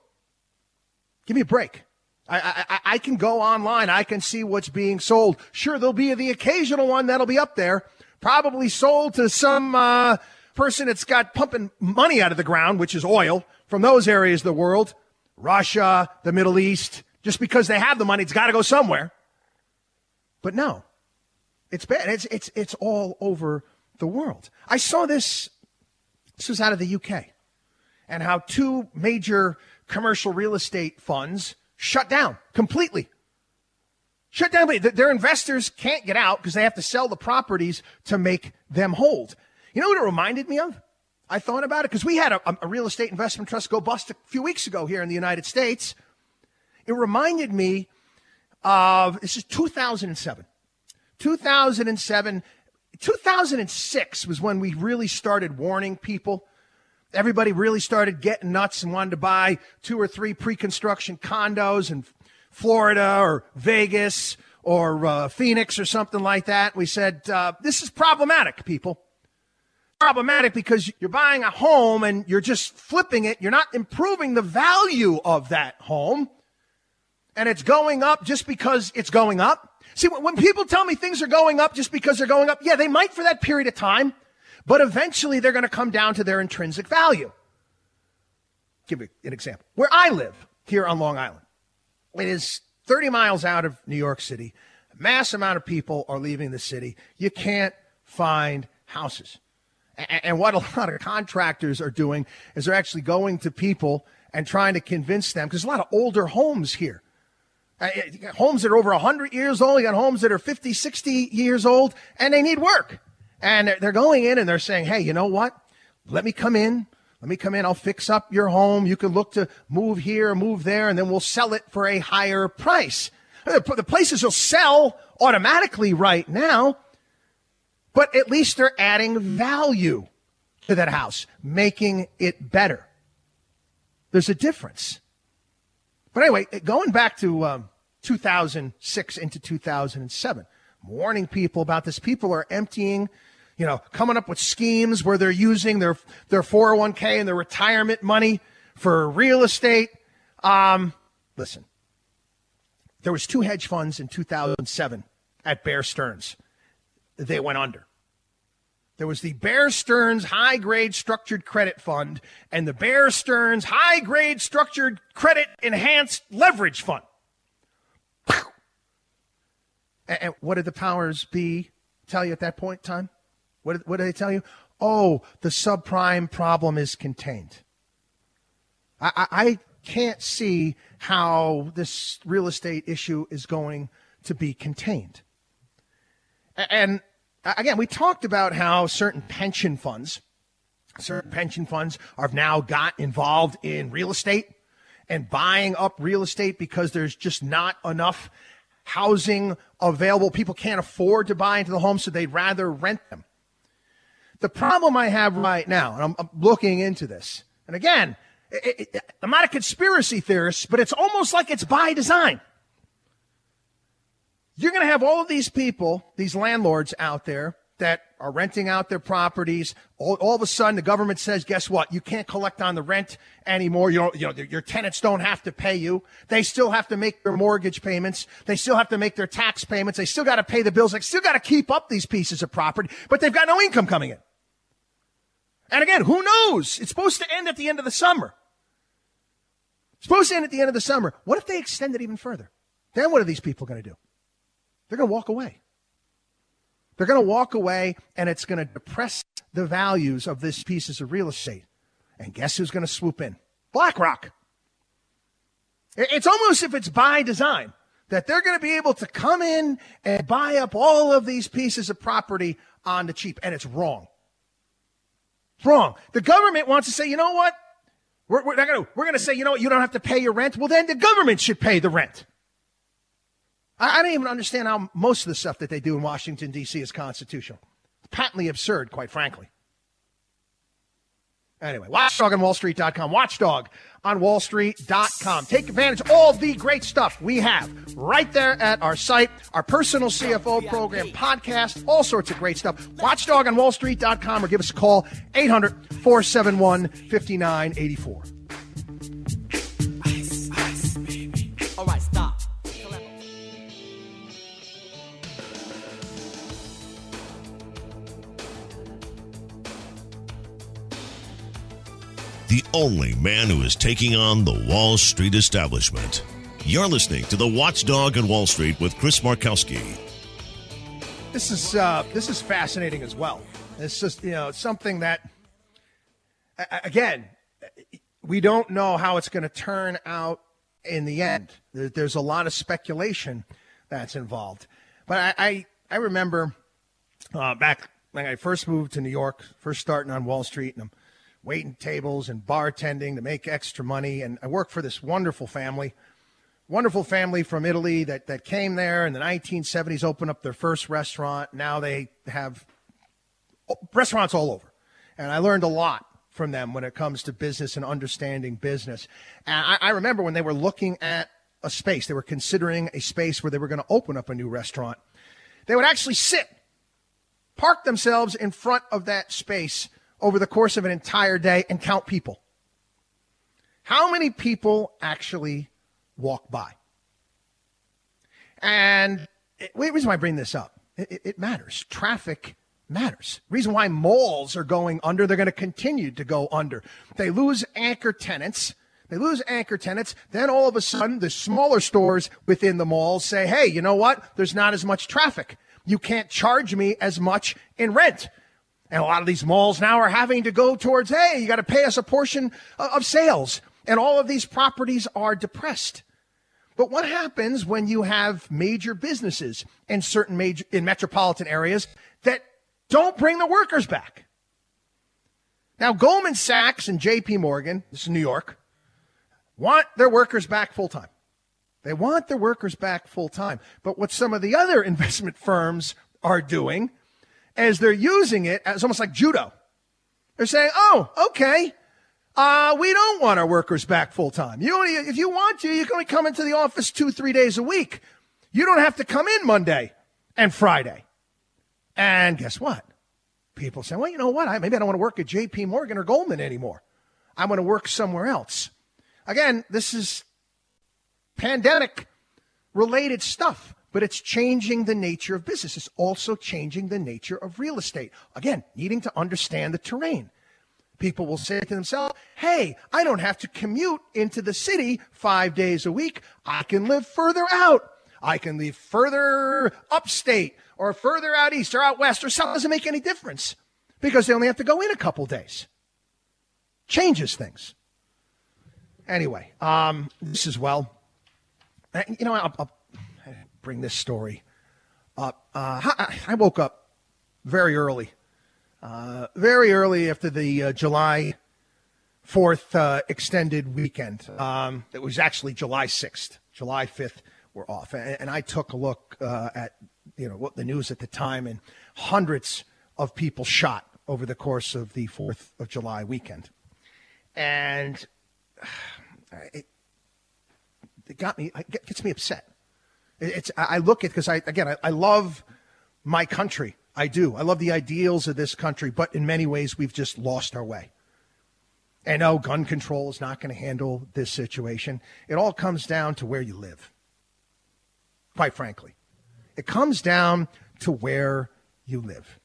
Give me a break. I, I, I can go online. I can see what's being sold. Sure, there'll be the occasional one that'll be up there probably sold to some uh, person that's got pumping money out of the ground, which is oil from those areas of the world, Russia, the Middle East. Just because they have the money, it's got to go somewhere. But no, it's bad. It's it's it's all over the world. I saw this. This was out of the UK, and how two major commercial real estate funds shut down completely shut down. Their investors can't get out because they have to sell the properties to make them hold. You know what it reminded me of? I thought about it because we had a, a, real estate investment trust go bust a few weeks ago here in the United States. It reminded me of this is 2007. 2007, 2006 was when we really started warning people. Everybody really started getting nuts and wanted to buy two or three pre construction condos in Florida or Vegas or uh, Phoenix or something like that. We said, uh, this is problematic, people. Problematic because you're buying a home and you're just flipping it. You're not improving the value of that home. And it's going up just because it's going up. See, when people tell me things are going up just because they're going up, yeah, they might for that period of time, but eventually they're going to come down to their intrinsic value. Give an example. Where I live here on Long Island, it is 30 miles out of New York City. A mass amount of people are leaving the city. You can't find houses. And what a lot of contractors are doing is they're actually going to people and trying to convince them, because a lot of older homes here. Uh, homes that are over 100 years old, you got homes that are 50, 60 years old, and they need work. And they're going in and they're saying, hey, you know what? Let me come in. Let me come in. I'll fix up your home. You can look to move here, move there, and then we'll sell it for a higher price. The places will sell automatically right now, but at least they're adding value to that house, making it better. There's a difference. But anyway, going back to um, 2006 into 2007, I'm warning people about this. People are emptying you know, coming up with schemes where they're using their, their 401k and their retirement money for real estate. Um, listen, there was two hedge funds in 2007 at Bear Stearns. They went under. There was the Bear Stearns High Grade Structured Credit Fund and the Bear Stearns High Grade Structured Credit Enhanced Leverage Fund. And what did the powers be tell you at that point in time? What, what do they tell you? Oh, the subprime problem is contained. I, I, I can't see how this real estate issue is going to be contained. And uh, again, we talked about how certain pension funds, certain pension funds have now got involved in real estate and buying up real estate because there's just not enough housing available. People can't afford to buy into the home, so they'd rather rent them. The problem I have right now, and I'm, I'm looking into this, and again, it, it, I'm not a conspiracy theorist, but it's almost like it's by design. You're going to have all of these people, these landlords out there that are renting out their properties. All, all, of a sudden, the government says, guess what? You can't collect on the rent anymore. You you know, your tenants don't have to pay you. They still have to make their mortgage payments. They still have to make their tax payments. They still got to pay the bills. They still got to keep up these pieces of property, but they've got no income coming in. And again, who knows? It's supposed to end at the end of the summer. It's supposed to end at the end of the summer. What if they extend it even further? Then what are these people going to do? They're going to walk away. They're going to walk away and it's going to depress the values of this pieces of real estate. And guess who's going to swoop in? BlackRock. It's almost if it's by design that they're going to be able to come in and buy up all of these pieces of property on the cheap. And it's wrong. It's wrong. The government wants to say, you know what? We're, we're not going to, we're going to say, you know what? You don't have to pay your rent. Well, then the government should pay the rent. I, I don't even understand how most of the stuff that they do in Washington, D.C. is constitutional. It's patently absurd, quite frankly. Anyway, watchdog on wallstreet.com. Watchdog on wallstreet.com. Take advantage of all the great stuff we have right there at our site, our personal CFO program podcast, all sorts of great stuff. Watchdog on wallstreet.com or give us a call 800 471 5984. The only man who is taking on the Wall Street establishment. You're listening to the Watchdog on Wall Street with Chris Markowski. This is uh, this is fascinating as well. It's just you know something that again we don't know how it's going to turn out in the end. There's a lot of speculation that's involved, but I I, I remember uh, back when I first moved to New York, first starting on Wall Street, and I'm waiting tables and bartending to make extra money. And I work for this wonderful family, wonderful family from Italy that, that came there in the 1970s, opened up their first restaurant. Now they have restaurants all over. And I learned a lot from them when it comes to business and understanding business. And I, I remember when they were looking at a space, they were considering a space where they were going to open up a new restaurant. They would actually sit, park themselves in front of that space over the course of an entire day and count people. How many people actually walk by? And the reason why I bring this up, it, it matters. Traffic matters. Reason why malls are going under, they're going to continue to go under. They lose anchor tenants. They lose anchor tenants. Then all of a sudden, the smaller stores within the malls say, hey, you know what? There's not as much traffic. You can't charge me as much in rent. And a lot of these malls now are having to go towards, hey, you got to pay us a portion of sales. And all of these properties are depressed. But what happens when you have major businesses in certain major, in metropolitan areas that don't bring the workers back? Now, Goldman Sachs and JP Morgan, this is New York, want their workers back full time. They want their workers back full time. But what some of the other [laughs] investment firms are doing as they're using it as almost like judo. They're saying, "Oh, okay, uh, we don't want our workers back full time. You only, if you want to, you can only come into the office two, three days a week. You don't have to come in Monday and Friday." And guess what? People say, "Well, you know what? I, maybe I don't want to work at J.P. Morgan or Goldman anymore. I want to work somewhere else." Again, this is pandemic related stuff but it's changing the nature of business. It's also changing the nature of real estate. Again, needing to understand the terrain. People will say to themselves, Hey, I don't have to commute into the city five days a week. I can live further out. I can live further upstate or further out east or out west or south. It doesn't make any difference because they only have to go in a couple days. Changes things. Anyway, um, this is well. You know, I'll, I'll bring this story up. Uh, I woke up very early, uh, very early after the uh, July 4th uh, extended weekend. Um, it was actually July 6th. July 5th, we're off. And, and I took a look uh, at you know what the news at the time, and hundreds of people shot over the course of the 4th of July weekend. And [sighs] it, it got me, it gets me upset. It's, I look at, because I, again, I, I love my country. I do. I love the ideals of this country, but in many ways, we've just lost our way. And no, gun control is not going to handle this situation. It all comes down to where you live, quite frankly. It comes down to where you live.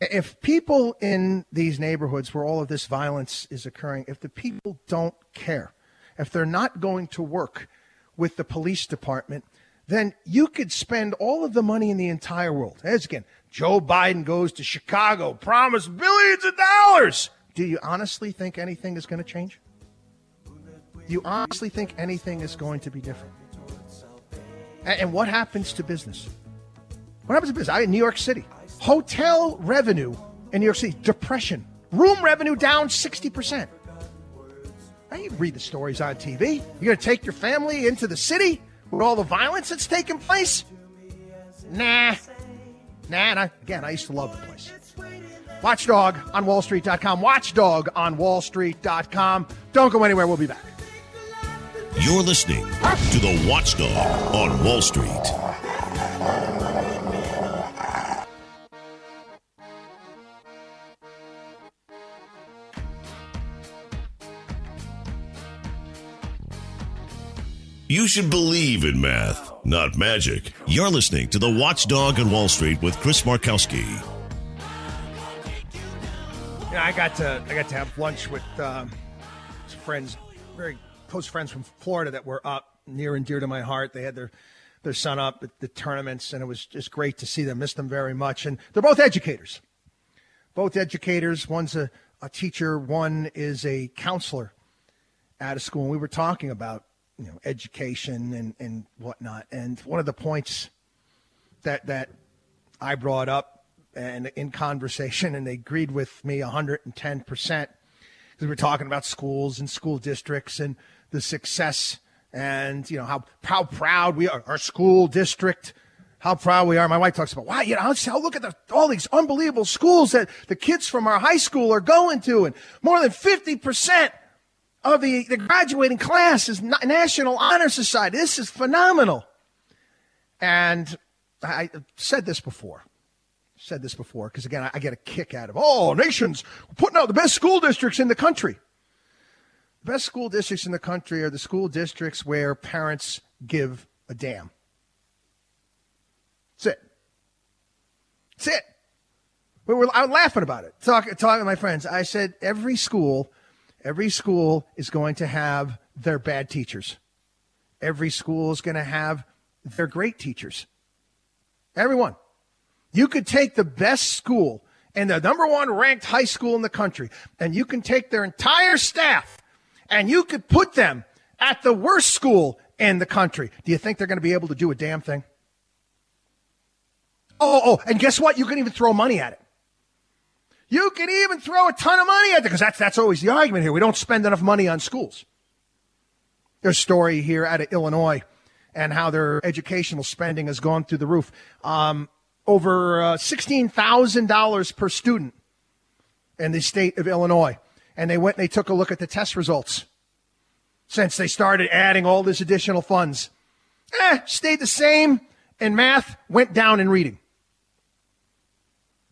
If people in these neighborhoods where all of this violence is occurring, if the people don't care, if they're not going to work with the police department, then you could spend all of the money in the entire world. As again, Joe Biden goes to Chicago, promise billions of dollars. Do you honestly think anything is going to change? Do you honestly think anything is going to be different? And, what happens to business? What happens to business? I in New York City, hotel revenue in New York City, depression, room revenue down sixty percent. I read the stories on TV. You're going to take your family into the city with all the violence that's taking place? Nah. Nah, and I, again, I used to love the place. Watchdog on wallstreet.com. Watchdog on wallstreet.com. Don't go anywhere. We'll be back. You're listening to the Watchdog on Wall Street. You should believe in math, not magic. You're listening to the Watchdog on Wall Street with Chris Markowski. Yeah, I got to I got to have lunch with um, friends, very close friends from Florida that were up near and dear to my heart. They had their their son up at the tournaments, and it was just great to see them. Missed them very much, and they're both educators. Both educators. One's a, a teacher. One is a counselor at a school. And we were talking about you know education and and whatnot. And one of the points that that I brought up and in conversation, and they agreed with me 110 percent because we were talking about schools and school districts and the success and you know how how proud we are our school district how proud we are. My wife talks about, wow, you know, how look at the, all these unbelievable schools that the kids from our high school are going to, and more than 50% of the, the graduating class is National Honor Society. This is phenomenal. And I said this before. Said this before because again, I, get a kick out of oh, nations putting out the best school districts in the country. The best school districts in the country are the school districts where parents give a damn. That's it. That's it. We were, I was laughing about it, talking, talking to my friends. I said every school Every school is going to have their bad teachers. Every school is going to have their great teachers. Everyone. You could take the best school and the number one ranked high school in the country, and you can take their entire staff and you could put them at the worst school in the country. Do you think they're going to be able to do a damn thing? Oh, oh, oh, and guess what? You can even throw money at it. You can even throw a ton of money at it because that's, that's always the argument here. We don't spend enough money on schools. There's a story here out of Illinois and how their educational spending has gone through the roof. Um, over uh, $16,000 per student in the state of Illinois. And they went and they took a look at the test results since they started adding all this additional funds. Eh, stayed the same in math, went down in reading.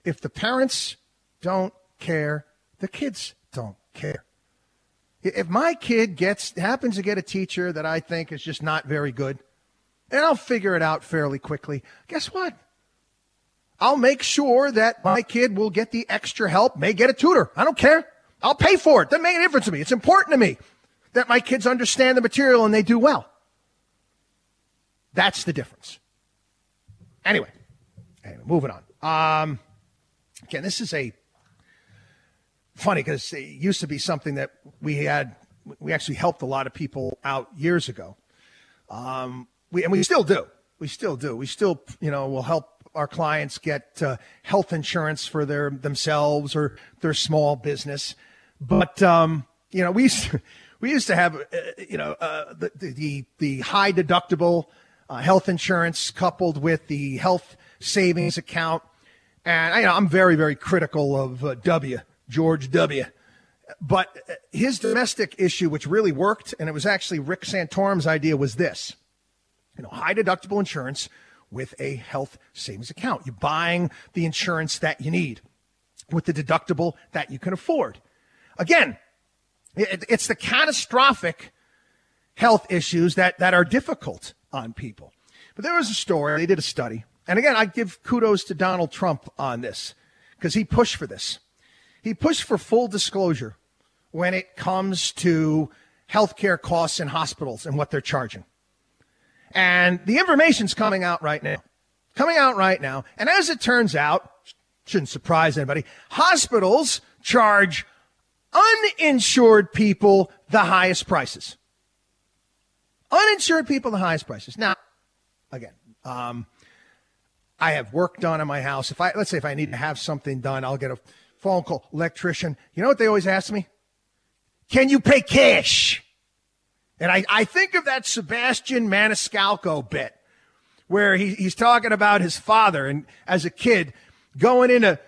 If the parents don't care. The kids don't care. If my kid gets happens to get a teacher that I think is just not very good, and I'll figure it out fairly quickly, guess what? I'll make sure that my kid will get the extra help, may get a tutor. I don't care. I'll pay for it. Doesn't make a difference to me. It's important to me that my kids understand the material and they do well. That's the difference. Anyway, anyway moving on. Um, again, this is a funny because it used to be something that we had, we actually helped a lot of people out years ago. Um, we, and we still do. We still do. We still, you know, will help our clients get uh, health insurance for their themselves or their small business. But um, you know, we used to, [laughs] we used to have, uh, you know, uh, the, the the high deductible uh, health insurance coupled with the health savings account, and you know, I'm very very critical of uh, W George W. But his domestic issue, which really worked, and it was actually Rick Santorum's idea, was this: you know, high deductible insurance with a health savings account. You're buying the insurance that you need with the deductible that you can afford. Again, it, it's the catastrophic health issues that, that are difficult on people. But there was a story, they did a study. And again, I give kudos to Donald Trump on this because he pushed for this. He pushed for full disclosure when it comes to healthcare costs in hospitals and what they're charging. And the information's coming out right now. Coming out right now. And as it turns out, shouldn't surprise anybody, hospitals charge uninsured people the highest prices. Uninsured people the highest prices. Now, again, um, I have work done in my house. If I let's say if I need to have something done, I'll get a phone call, electrician. You know what they always ask me? Can you pay cash? And I, I think of that Sebastian Maniscalco bit where he, he's talking about his father and as a kid going into,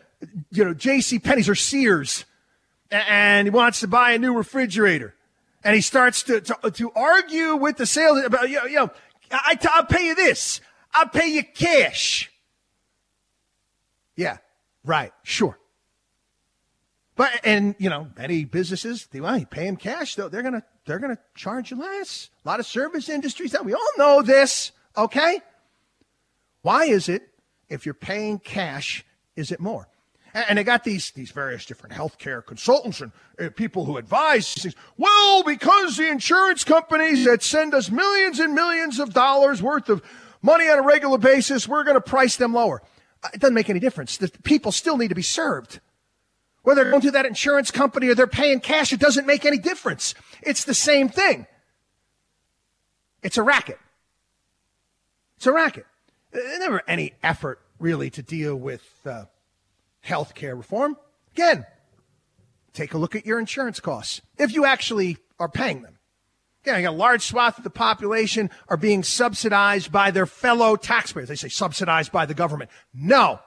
you know, J.C. Penney's or Sears and he wants to buy a new refrigerator. And he starts to, to, to argue with the sales about, you know, you know I, t- I'll pay you this. I'll pay you cash. Yeah, right, sure. But and you know, many businesses they well, you pay them cash though. They're gonna they're gonna charge you less. A lot of service industries that we all know this. Okay, why is it if you're paying cash, is it more? And they got these these various different healthcare consultants and uh, people who advise things. Well, because the insurance companies that send us millions and millions of dollars worth of money on a regular basis, we're going to price them lower. Uh, it doesn't make any difference. The people still need to be served. Whether they're going to that insurance company or they're paying cash, it doesn't make any difference. It's the same thing. It's a racket. It's a racket. There's never any effort really to deal with uh, health care reform. Again, take a look at your insurance costs if you actually are paying them. Again, a large swath of the population are being subsidized by their fellow taxpayers. They say subsidized by the government. No,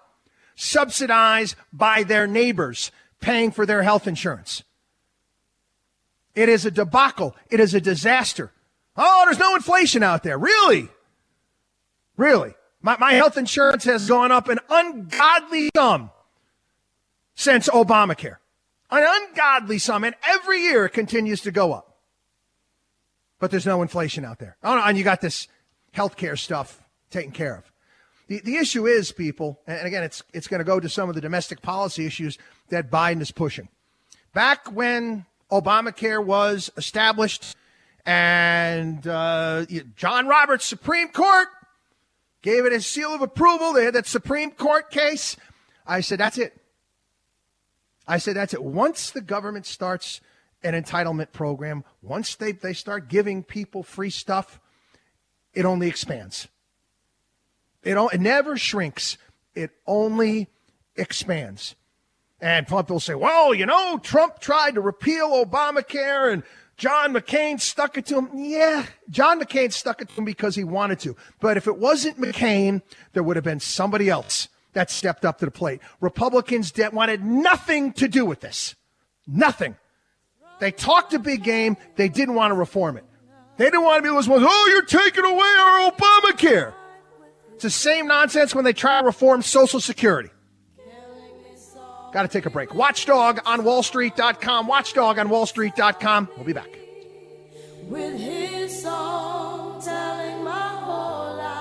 subsidized by their neighbors paying for their health insurance. It is a debacle. It is a disaster. Oh, there's no inflation out there. Really? Really? My, my health insurance has gone up an ungodly sum since Obamacare. An ungodly sum. And every year it continues to go up. But there's no inflation out there. Oh, and you got this healthcare stuff taken care of. The, the issue is, people, and again, it's, it's going to go to some of the domestic policy issues that Biden is pushing. Back when Obamacare was established and uh, John Roberts, Supreme Court, gave it a seal of approval. They had that Supreme Court case. I said, that's it. I said, that's it. Once the government starts an entitlement program, once they, they start giving people free stuff, it only expands. It, it never shrinks. It only expands. And people say, well, you know, Trump tried to repeal Obamacare and John McCain stuck it to him. Yeah, John McCain stuck it to him because he wanted to. But if it wasn't McCain, there would have been somebody else that stepped up to the plate. Republicans wanted nothing to do with this. Nothing. They talked a big game. They didn't want to reform it. They didn't want to be those ones, oh, you're taking away our Obamacare. It's the same nonsense when they try to reform Social Security. Got to take a break. Watchdog on wallstreet.com. Watchdog on wallstreet.com. We'll be back.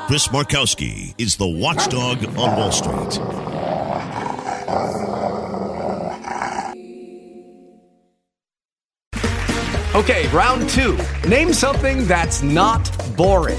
Chris Markowski is the watchdog on Wall Street. Okay, round two. Name something that's not boring.